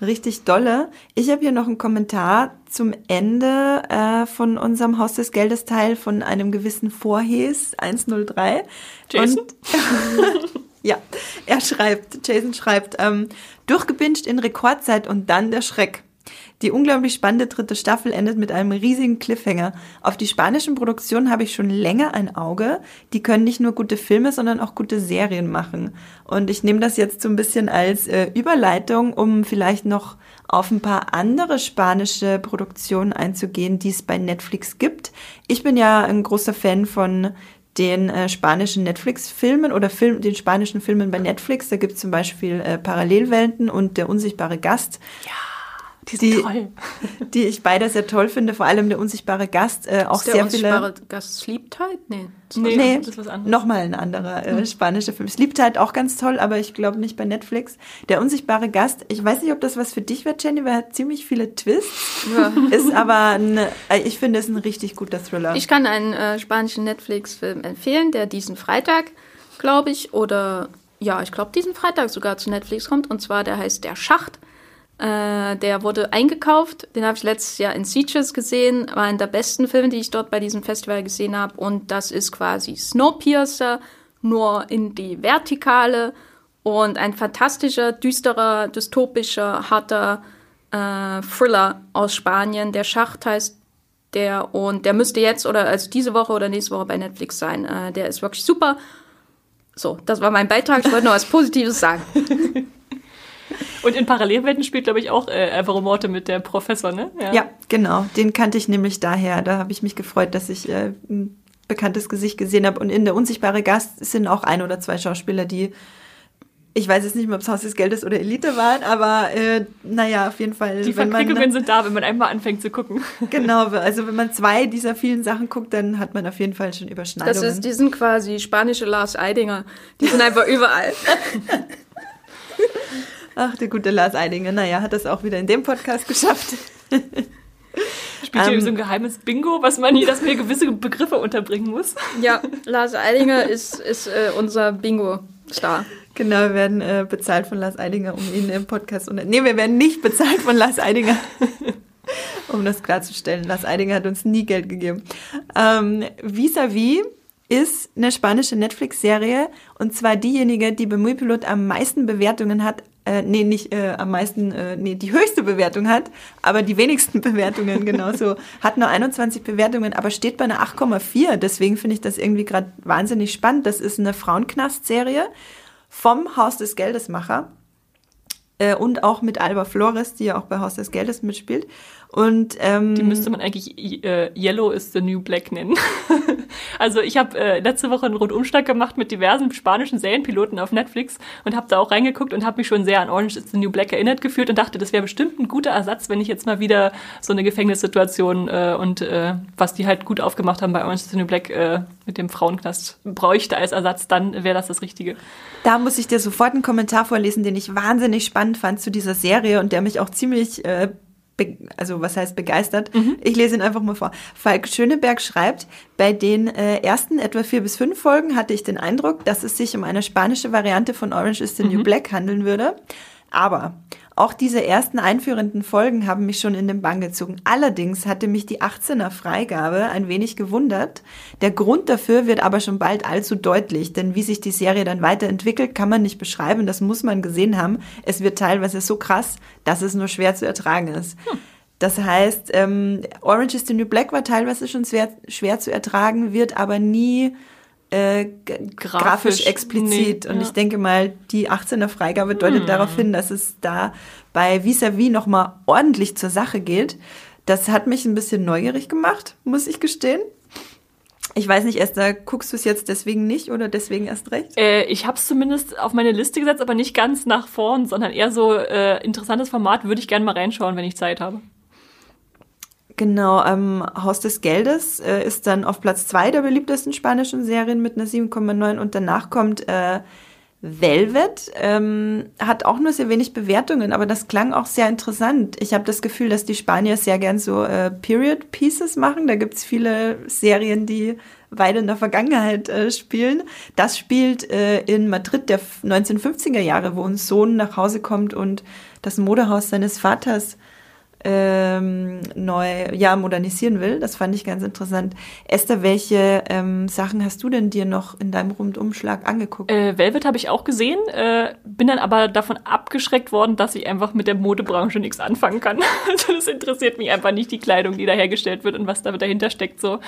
richtig dolle. Ich habe hier noch einen Kommentar zum Ende äh, von unserem Haus des Geldes Teil von einem gewissen Vorhes 103. Jason? Und, ja, er schreibt, Jason schreibt, ähm, durchgebinged in Rekordzeit und dann der Schreck. Die unglaublich spannende dritte Staffel endet mit einem riesigen Cliffhanger. Auf die spanischen Produktionen habe ich schon länger ein Auge. Die können nicht nur gute Filme, sondern auch gute Serien machen. Und ich nehme das jetzt so ein bisschen als äh, Überleitung, um vielleicht noch auf ein paar andere spanische Produktionen einzugehen, die es bei Netflix gibt. Ich bin ja ein großer Fan von den äh, spanischen Netflix-Filmen oder Film, den spanischen Filmen bei Netflix. Da gibt es zum Beispiel äh, Parallelwelten und Der unsichtbare Gast. Die Die- sind toll. die ich beide sehr toll finde, vor allem der unsichtbare Gast, äh, auch ist der sehr unsichtbare viele. Gast Sleep Tight? Nee. das Nee, Nee, das ist was anderes. nochmal ein anderer äh, spanischer Film. Sleep auch ganz toll, aber ich glaube nicht bei Netflix. Der unsichtbare Gast, ich weiß nicht, ob das was für dich wird, Jenny, weil er hat ziemlich viele Twists, Ja. ist aber, ein, äh, ich finde es ein richtig guter Thriller. Ich kann einen äh, spanischen Netflix-Film empfehlen, der diesen Freitag, glaube ich, oder ja, ich glaube, diesen Freitag sogar zu Netflix kommt. Und zwar, der heißt Der Schacht. Äh, der wurde eingekauft. Den habe ich letztes Jahr in Sieges gesehen. War einer der besten Filme, die ich dort bei diesem Festival gesehen habe. Und das ist quasi Snowpiercer, nur in die Vertikale. Und ein fantastischer, düsterer, dystopischer, harter äh, Thriller aus Spanien. Der Schacht heißt der und der müsste jetzt oder also diese Woche oder nächste Woche bei Netflix sein. Äh, der ist wirklich super. So, das war mein Beitrag. Ich wollte noch was Positives sagen. Und in Parallelwelten spielt, glaube ich, auch äh, Alvaro Morte mit der Professor, ne? ja, genau. Den kannte ich nämlich daher. Da habe ich mich gefreut, dass ich äh, ein bekanntes Gesicht gesehen habe. Und in der unsichtbare Gast sind auch ein oder zwei Schauspieler, die ich weiß jetzt nicht mehr, ob es Haus des Geldes oder Elite waren, aber äh, naja, auf jeden Fall. Die wenn man, Verquickungen sind da, wenn man einmal anfängt zu gucken. Genau, also wenn man zwei dieser vielen Sachen guckt, dann hat man auf jeden Fall schon Das Überschneidungen. ist, die sind quasi spanische Lars Eidinger. Die sind einfach überall. Ach, der gute Lars Eidinger, naja, hat das auch wieder in dem Podcast geschafft. Spielt hier Ähm. so ein geheimes Bingo, was man hier, dass man hier gewisse Begriffe unterbringen muss. Ja, Lars Eidinger ist, ist äh, unser Bingo-Star. Genau, wir werden äh, bezahlt von Lars Eidinger, um ihn im Podcast unter. Nee, wir werden nicht bezahlt von Lars Eidinger. um das klarzustellen. Lars Eidinger hat uns nie Geld gegeben. Ähm, Vis-à-vis ist eine spanische Netflix-Serie und zwar diejenige, die bei Muipilot am meisten Bewertungen hat. Äh, nee, nicht äh, am meisten, äh, nee, die höchste Bewertung hat, aber die wenigsten Bewertungen genauso. hat nur 21 Bewertungen, aber steht bei einer 8,4. Deswegen finde ich das irgendwie gerade wahnsinnig spannend. Das ist eine Frauenknast-Serie vom Haus des Geldesmacher äh, und auch mit Alba Flores, die ja auch bei Haus des Geldes mitspielt. Und ähm, die müsste man eigentlich äh, Yellow is the New Black nennen. also ich habe äh, letzte Woche einen Rundumschlag gemacht mit diversen spanischen Serienpiloten auf Netflix und habe da auch reingeguckt und habe mich schon sehr an Orange is the New Black erinnert gefühlt und dachte, das wäre bestimmt ein guter Ersatz, wenn ich jetzt mal wieder so eine Gefängnissituation äh, und äh, was die halt gut aufgemacht haben bei Orange is the New Black äh, mit dem Frauenknast bräuchte als Ersatz, dann wäre das das Richtige. Da muss ich dir sofort einen Kommentar vorlesen, den ich wahnsinnig spannend fand zu dieser Serie und der mich auch ziemlich äh, also was heißt begeistert? Mhm. Ich lese ihn einfach mal vor. Falk Schöneberg schreibt, bei den äh, ersten etwa vier bis fünf Folgen hatte ich den Eindruck, dass es sich um eine spanische Variante von Orange is the mhm. New Black handeln würde. Aber auch diese ersten einführenden Folgen haben mich schon in den Bann gezogen. Allerdings hatte mich die 18er Freigabe ein wenig gewundert. Der Grund dafür wird aber schon bald allzu deutlich, denn wie sich die Serie dann weiterentwickelt, kann man nicht beschreiben. Das muss man gesehen haben. Es wird teilweise so krass, dass es nur schwer zu ertragen ist. Hm. Das heißt, ähm, Orange is the New Black war teilweise schon schwer, schwer zu ertragen, wird aber nie äh, grafisch, grafisch, explizit. Nee, und ja. ich denke mal, die 18er Freigabe deutet hm. darauf hin, dass es da bei Vis-a-vis nochmal ordentlich zur Sache geht. Das hat mich ein bisschen neugierig gemacht, muss ich gestehen. Ich weiß nicht, Esther, guckst du es jetzt deswegen nicht oder deswegen erst recht? Äh, ich habe es zumindest auf meine Liste gesetzt, aber nicht ganz nach vorn, sondern eher so äh, interessantes Format, würde ich gerne mal reinschauen, wenn ich Zeit habe. Genau, ähm, Haus des Geldes äh, ist dann auf Platz zwei der beliebtesten spanischen Serien mit einer 7,9 und danach kommt äh, Velvet, ähm, hat auch nur sehr wenig Bewertungen, aber das klang auch sehr interessant. Ich habe das Gefühl, dass die Spanier sehr gern so äh, Period Pieces machen. Da gibt's viele Serien, die weit in der Vergangenheit äh, spielen. Das spielt äh, in Madrid der 1950er Jahre, wo ein Sohn nach Hause kommt und das Modehaus seines Vaters ähm, neu, ja, modernisieren will. Das fand ich ganz interessant. Esther, welche ähm, Sachen hast du denn dir noch in deinem Rundumschlag angeguckt? Äh, Velvet habe ich auch gesehen, äh, bin dann aber davon abgeschreckt worden, dass ich einfach mit der Modebranche nichts anfangen kann. also das interessiert mich einfach nicht, die Kleidung, die da hergestellt wird und was da dahinter steckt, so.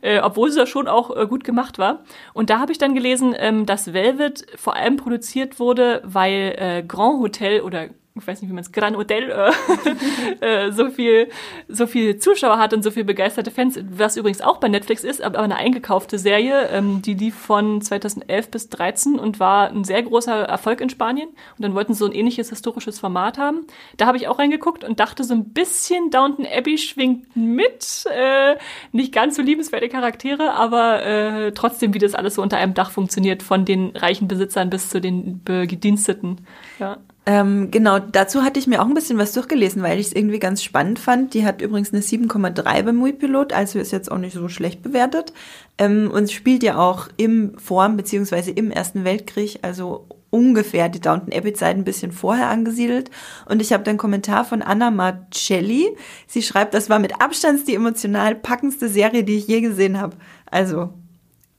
Äh, obwohl es ja schon auch äh, gut gemacht war. Und da habe ich dann gelesen, ähm, dass Velvet vor allem produziert wurde, weil äh, Grand Hotel oder ich weiß nicht, wie man es, Gran Hotel, äh, äh, so viel, so viel Zuschauer hat und so viel begeisterte Fans, was übrigens auch bei Netflix ist, aber eine eingekaufte Serie, ähm, die lief von 2011 bis 13 und war ein sehr großer Erfolg in Spanien. Und dann wollten sie so ein ähnliches historisches Format haben. Da habe ich auch reingeguckt und dachte, so ein bisschen Downton Abbey schwingt mit, äh, nicht ganz so liebenswerte Charaktere, aber äh, trotzdem, wie das alles so unter einem Dach funktioniert, von den reichen Besitzern bis zu den Bediensteten. Ja. Ähm, genau, dazu hatte ich mir auch ein bisschen was durchgelesen, weil ich es irgendwie ganz spannend fand. Die hat übrigens eine 7,3 beim Muipilot, also ist jetzt auch nicht so schlecht bewertet. Ähm, und spielt ja auch im Form beziehungsweise im Ersten Weltkrieg, also ungefähr die Downton Abbey Zeit ein bisschen vorher angesiedelt. Und ich habe den Kommentar von Anna Marcelli. Sie schreibt, das war mit Abstand die emotional packendste Serie, die ich je gesehen habe. Also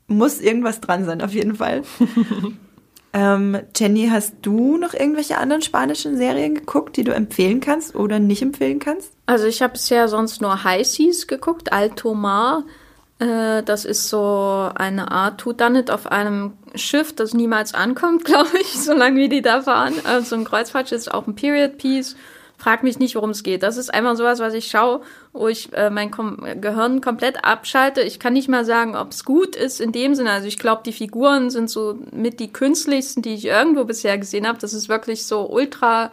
muss irgendwas dran sein, auf jeden Fall. Ähm, Jenny, hast du noch irgendwelche anderen spanischen Serien geguckt, die du empfehlen kannst oder nicht empfehlen kannst? Also ich habe bisher sonst nur High Seas geguckt, Alto Mar. Äh, das ist so eine Art It auf einem Schiff, das niemals ankommt, glaube ich, solange wie die da fahren. Also ein Kreuzfahrtschiff ist auch ein Period Piece frag mich nicht, worum es geht. Das ist einfach sowas, was ich schaue, wo ich äh, mein Kom Gehirn komplett abschalte. Ich kann nicht mal sagen, ob es gut ist in dem Sinne. Also ich glaube, die Figuren sind so mit die künstlichsten, die ich irgendwo bisher gesehen habe. Das ist wirklich so ultra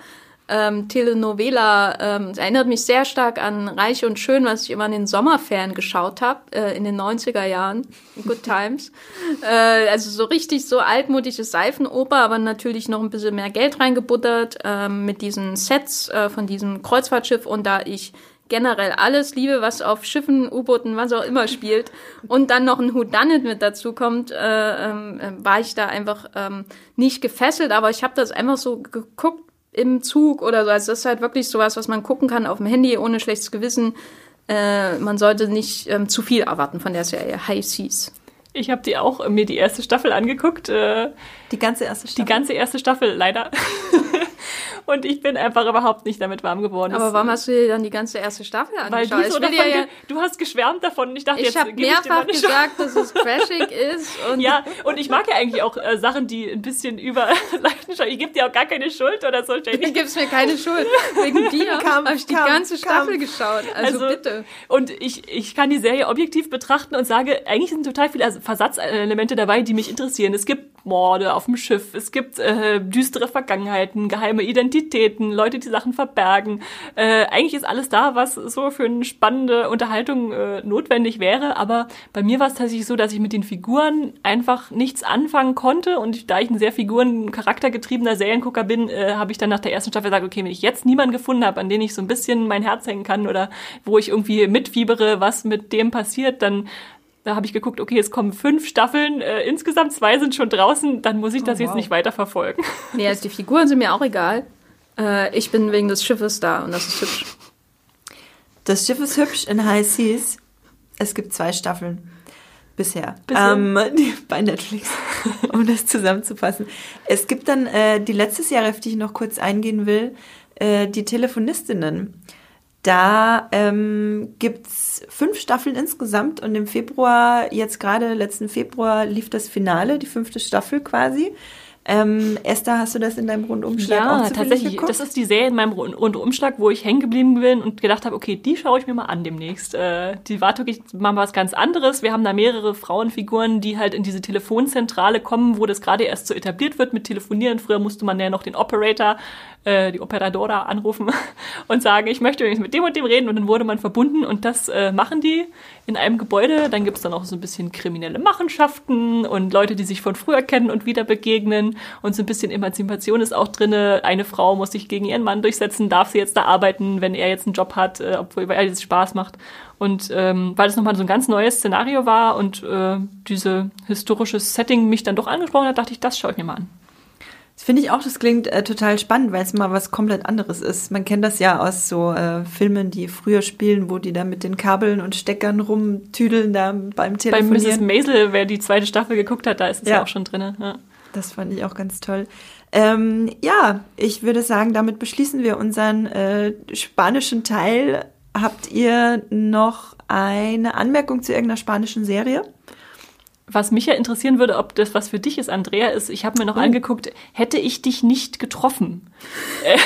ähm, Telenovela. Ähm, es erinnert mich sehr stark an Reich und Schön, was ich immer in den Sommerferien geschaut habe, äh, in den 90er Jahren, Good Times. äh, also so richtig so altmodische Seifenoper, aber natürlich noch ein bisschen mehr Geld reingebuttert äh, mit diesen Sets äh, von diesem Kreuzfahrtschiff. Und da ich generell alles liebe, was auf Schiffen, U-Booten, was auch immer spielt und dann noch ein Whodunit mit dazu kommt, äh, ähm, äh, war ich da einfach ähm, nicht gefesselt, aber ich habe das einfach so geguckt, im Zug oder so. Also das ist halt wirklich sowas, was man gucken kann auf dem Handy ohne schlechtes Gewissen. Äh, man sollte nicht ähm, zu viel erwarten von der Serie High Seas. Ich habe die auch mir die erste Staffel angeguckt. Äh, die ganze erste Staffel? Die ganze erste Staffel, leider. Und ich bin einfach überhaupt nicht damit warm geworden. Aber warum hast du dir dann die ganze erste Staffel angeschaut? Weil du, so davon ja, du hast geschwärmt davon und ich dachte, ich habe mehrfach ich gesagt, dass es trashig ist. Und ja, und ich mag ja eigentlich auch äh, Sachen, die ein bisschen über Leidenschaft. Ich gebe dir auch gar keine Schuld oder so. Du gibst mir keine Schuld. Wegen dir habe ich die ganze Staffel kam. geschaut. Also, also, bitte. Und ich, ich kann die Serie objektiv betrachten und sage, eigentlich sind total viele Versatzelemente dabei, die mich interessieren. Es gibt Morde auf dem Schiff, es gibt äh, düstere Vergangenheiten, geheime Identitäten, Leute, die Sachen verbergen. Äh, eigentlich ist alles da, was so für eine spannende Unterhaltung äh, notwendig wäre. Aber bei mir war es tatsächlich so, dass ich mit den Figuren einfach nichts anfangen konnte. Und da ich ein sehr figuren-charaktergetriebener Seriengucker bin, äh, habe ich dann nach der ersten Staffel gesagt, okay, wenn ich jetzt niemanden gefunden habe, an den ich so ein bisschen mein Herz hängen kann oder wo ich irgendwie mitfiebere, was mit dem passiert, dann da habe ich geguckt, okay, es kommen fünf Staffeln, äh, insgesamt zwei sind schon draußen, dann muss ich das oh, wow. jetzt nicht weiter verfolgen. Nee, also die Figuren sind mir auch egal. Äh, ich bin wegen des Schiffes da und das ist hübsch. Das Schiff ist hübsch in High Seas. Es gibt zwei Staffeln bisher, bisher. Ähm, bei Netflix, um das zusammenzufassen. Es gibt dann äh, die letzte Serie, auf die ich noch kurz eingehen will, äh, die Telefonistinnen. Da ähm, gibt fünf Staffeln insgesamt und im Februar, jetzt gerade letzten Februar, lief das Finale, die fünfte Staffel quasi. Ähm, Esther, hast du das in deinem Rundumschlag ja, auch tatsächlich. Geguckt? Das ist die Serie in meinem Rundumschlag, wo ich hängen geblieben bin und gedacht habe, okay, die schaue ich mir mal an demnächst. Äh, die war wirklich mal was ganz anderes. Wir haben da mehrere Frauenfiguren, die halt in diese Telefonzentrale kommen, wo das gerade erst so etabliert wird mit Telefonieren. Früher musste man ja noch den Operator äh, die Operadora anrufen und sagen, ich möchte übrigens mit dem und dem reden und dann wurde man verbunden und das äh, machen die in einem Gebäude. Dann gibt es dann auch so ein bisschen kriminelle Machenschaften und Leute, die sich von früher kennen und wieder begegnen und so ein bisschen Emanzipation ist auch drinne. Eine Frau muss sich gegen ihren Mann durchsetzen, darf sie jetzt da arbeiten, wenn er jetzt einen Job hat, äh, obwohl er das Spaß macht. Und ähm, weil das nochmal so ein ganz neues Szenario war und äh, diese historische Setting mich dann doch angesprochen hat, dachte ich, das schaue ich mir mal an. Das finde ich auch, das klingt äh, total spannend, weil es mal was komplett anderes ist. Man kennt das ja aus so äh, Filmen, die früher spielen, wo die da mit den Kabeln und Steckern rumtüdeln da beim Telefonieren. Bei Mrs. Maisel, wer die zweite Staffel geguckt hat, da ist es ja, ja auch schon drin. Ja. Das fand ich auch ganz toll. Ähm, ja, ich würde sagen, damit beschließen wir unseren äh, spanischen Teil. Habt ihr noch eine Anmerkung zu irgendeiner spanischen Serie? Was mich ja interessieren würde, ob das was für dich ist, Andrea, ist, ich habe mir noch oh. angeguckt, hätte ich dich nicht getroffen. Äh,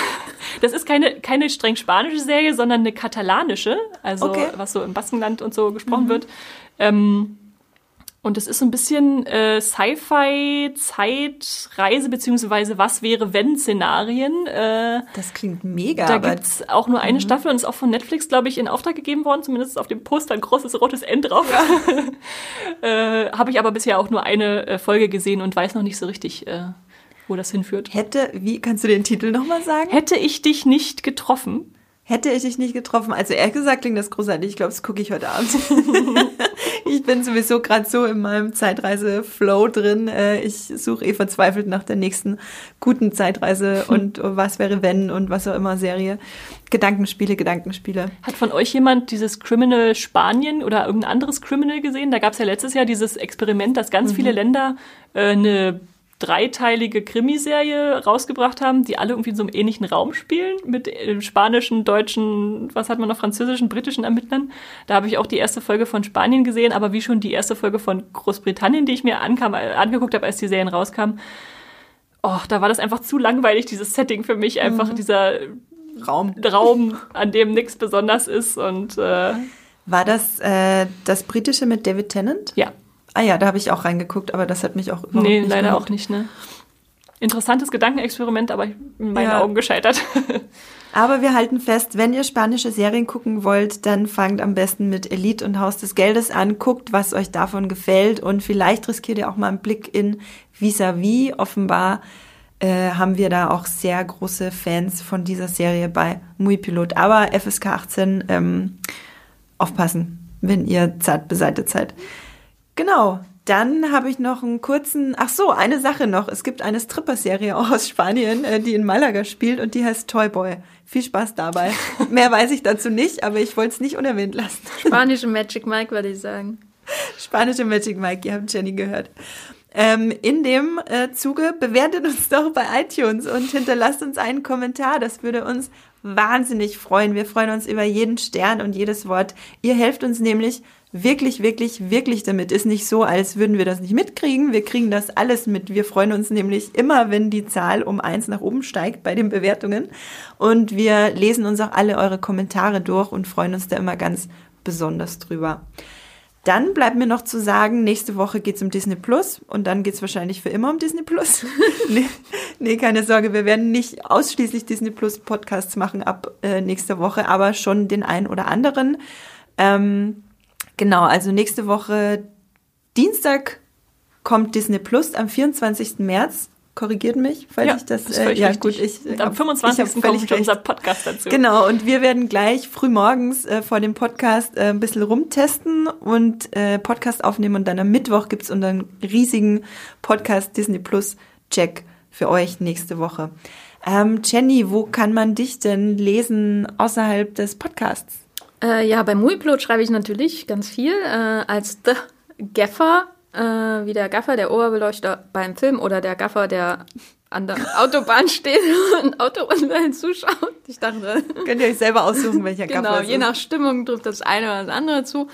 das ist keine, keine streng spanische Serie, sondern eine katalanische, also okay. was so im Baskenland und so gesprochen mhm. wird. Ähm, und es ist so ein bisschen äh, Sci-Fi, Zeitreise, beziehungsweise was wäre, wenn Szenarien. Äh, das klingt mega. Da gibt's auch nur eine mhm. Staffel und ist auch von Netflix, glaube ich, in Auftrag gegeben worden. Zumindest auf dem Poster ein großes rotes N drauf. Ja. äh, Habe ich aber bisher auch nur eine äh, Folge gesehen und weiß noch nicht so richtig, äh, wo das hinführt. Hätte, wie kannst du den Titel nochmal sagen? Hätte ich dich nicht getroffen. Hätte ich dich nicht getroffen. Also ehrlich gesagt klingt das großartig. Ich glaube, das gucke ich heute Abend. ich bin sowieso gerade so in meinem Zeitreise-Flow drin. Äh, ich suche eh verzweifelt nach der nächsten guten Zeitreise und was wäre wenn und was auch immer Serie. Gedankenspiele, Gedankenspiele. Hat von euch jemand dieses Criminal Spanien oder irgendein anderes Criminal gesehen? Da gab es ja letztes Jahr dieses Experiment, dass ganz mhm. viele Länder äh, eine dreiteilige Krimiserie rausgebracht haben, die alle irgendwie in so einem ähnlichen Raum spielen, mit äh, spanischen, deutschen, was hat man noch, französischen, britischen Ermittlern. Da habe ich auch die erste Folge von Spanien gesehen, aber wie schon die erste Folge von Großbritannien, die ich mir ankam, äh, angeguckt habe, als die Serien rauskamen. Oh, da war das einfach zu langweilig, dieses Setting für mich, einfach mhm. dieser Raum. Raum, an dem nichts besonders ist und äh, war das äh, das britische mit David Tennant? Ja. Ah ja, da habe ich auch reingeguckt, aber das hat mich auch überhaupt nee, nicht leider gemacht. auch nicht, ne? Interessantes Gedankenexperiment, aber in meinen ja. Augen gescheitert. aber wir halten fest, wenn ihr spanische Serien gucken wollt, dann fangt am besten mit Elite und Haus des Geldes an, guckt, was euch davon gefällt und vielleicht riskiert ihr auch mal einen Blick in Vis-a-vis. -vis. Offenbar äh, haben wir da auch sehr große Fans von dieser Serie bei Muy Pilot. Aber FSK 18, ähm, aufpassen, wenn ihr zart beseitigt seid. Genau. Dann habe ich noch einen kurzen, ach so, eine Sache noch. Es gibt eine Stripper-Serie aus Spanien, äh, die in Malaga spielt und die heißt Toy Boy. Viel Spaß dabei. Mehr weiß ich dazu nicht, aber ich wollte es nicht unerwähnt lassen. Spanische Magic Mike, würde ich sagen. Spanische Magic Mike, ihr habt Jenny gehört. Ähm, in dem äh, Zuge bewertet uns doch bei iTunes und hinterlasst uns einen Kommentar. Das würde uns wahnsinnig freuen. Wir freuen uns über jeden Stern und jedes Wort. Ihr helft uns nämlich wirklich, wirklich, wirklich damit. Ist nicht so, als würden wir das nicht mitkriegen. Wir kriegen das alles mit. Wir freuen uns nämlich immer, wenn die Zahl um eins nach oben steigt bei den Bewertungen. Und wir lesen uns auch alle eure Kommentare durch und freuen uns da immer ganz besonders drüber. Dann bleibt mir noch zu sagen, nächste Woche geht's um Disney Plus und dann geht's wahrscheinlich für immer um Disney Plus. nee, nee, keine Sorge, wir werden nicht ausschließlich Disney Plus Podcasts machen ab äh, nächster Woche, aber schon den einen oder anderen. Ähm, genau, also nächste Woche Dienstag kommt Disney Plus am 24. März korrigiert mich, falls Ja, ich das, äh, ja richtig. gut, ich Und am hab- 25. ich hab völlig kommt schon recht. unser Podcast dazu. Genau, und wir werden gleich früh morgens äh, vor dem Podcast äh, ein bisschen rumtesten und äh, Podcast aufnehmen und dann am Mittwoch gibt's unseren riesigen Podcast Disney Plus Check für euch nächste Woche. Ähm, Jenny, wo kann man dich denn lesen außerhalb des Podcasts? Äh, ja, beim Muipilot schreibe ich natürlich ganz viel äh, als The Gaffer, äh, wie der Gaffer, der Oberbeleuchter beim Film oder der Gaffer, der an der Autobahn steht und Autounfällen zuschaut. Ich dachte, Könnt ihr euch selber aussuchen, welcher genau, Gaffer es je nach Stimmung trifft das eine oder das andere zu.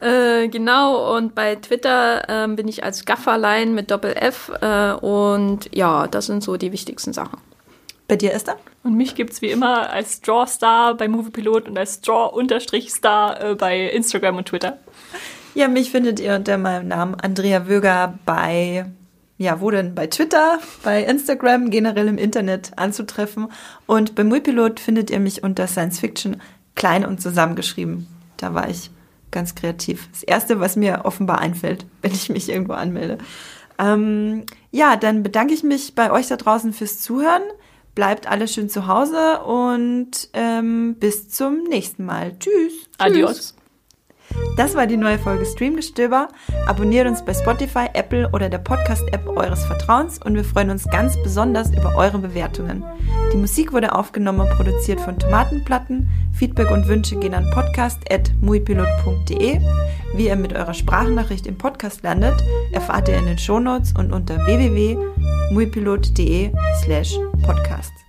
Äh, genau, und bei Twitter ähm, bin ich als Gafferlein mit Doppel-F äh, und ja, das sind so die wichtigsten Sachen. Bei dir, Esther? Und mich gibt's wie immer als Draw-Star bei Moviepilot und als Draw-Star äh, bei Instagram und Twitter. Ja, mich findet ihr unter meinem Namen Andrea Wöger bei, ja, wo denn? Bei Twitter, bei Instagram, generell im Internet anzutreffen. Und beim Muipilot findet ihr mich unter Science Fiction klein und zusammengeschrieben. Da war ich ganz kreativ. Das erste, was mir offenbar einfällt, wenn ich mich irgendwo anmelde. Ähm, ja, dann bedanke ich mich bei euch da draußen fürs Zuhören. Bleibt alle schön zu Hause und ähm, bis zum nächsten Mal. Tschüss. Adios. Das war die neue Folge Streamgestöber. Abonniert uns bei Spotify, Apple oder der Podcast-App eures Vertrauens und wir freuen uns ganz besonders über eure Bewertungen. Die Musik wurde aufgenommen und produziert von Tomatenplatten. Feedback und Wünsche gehen an podcast.muipilot.de. Wie ihr mit eurer Sprachnachricht im Podcast landet, erfahrt ihr in den Shownotes und unter www.muipilot.de slash podcast.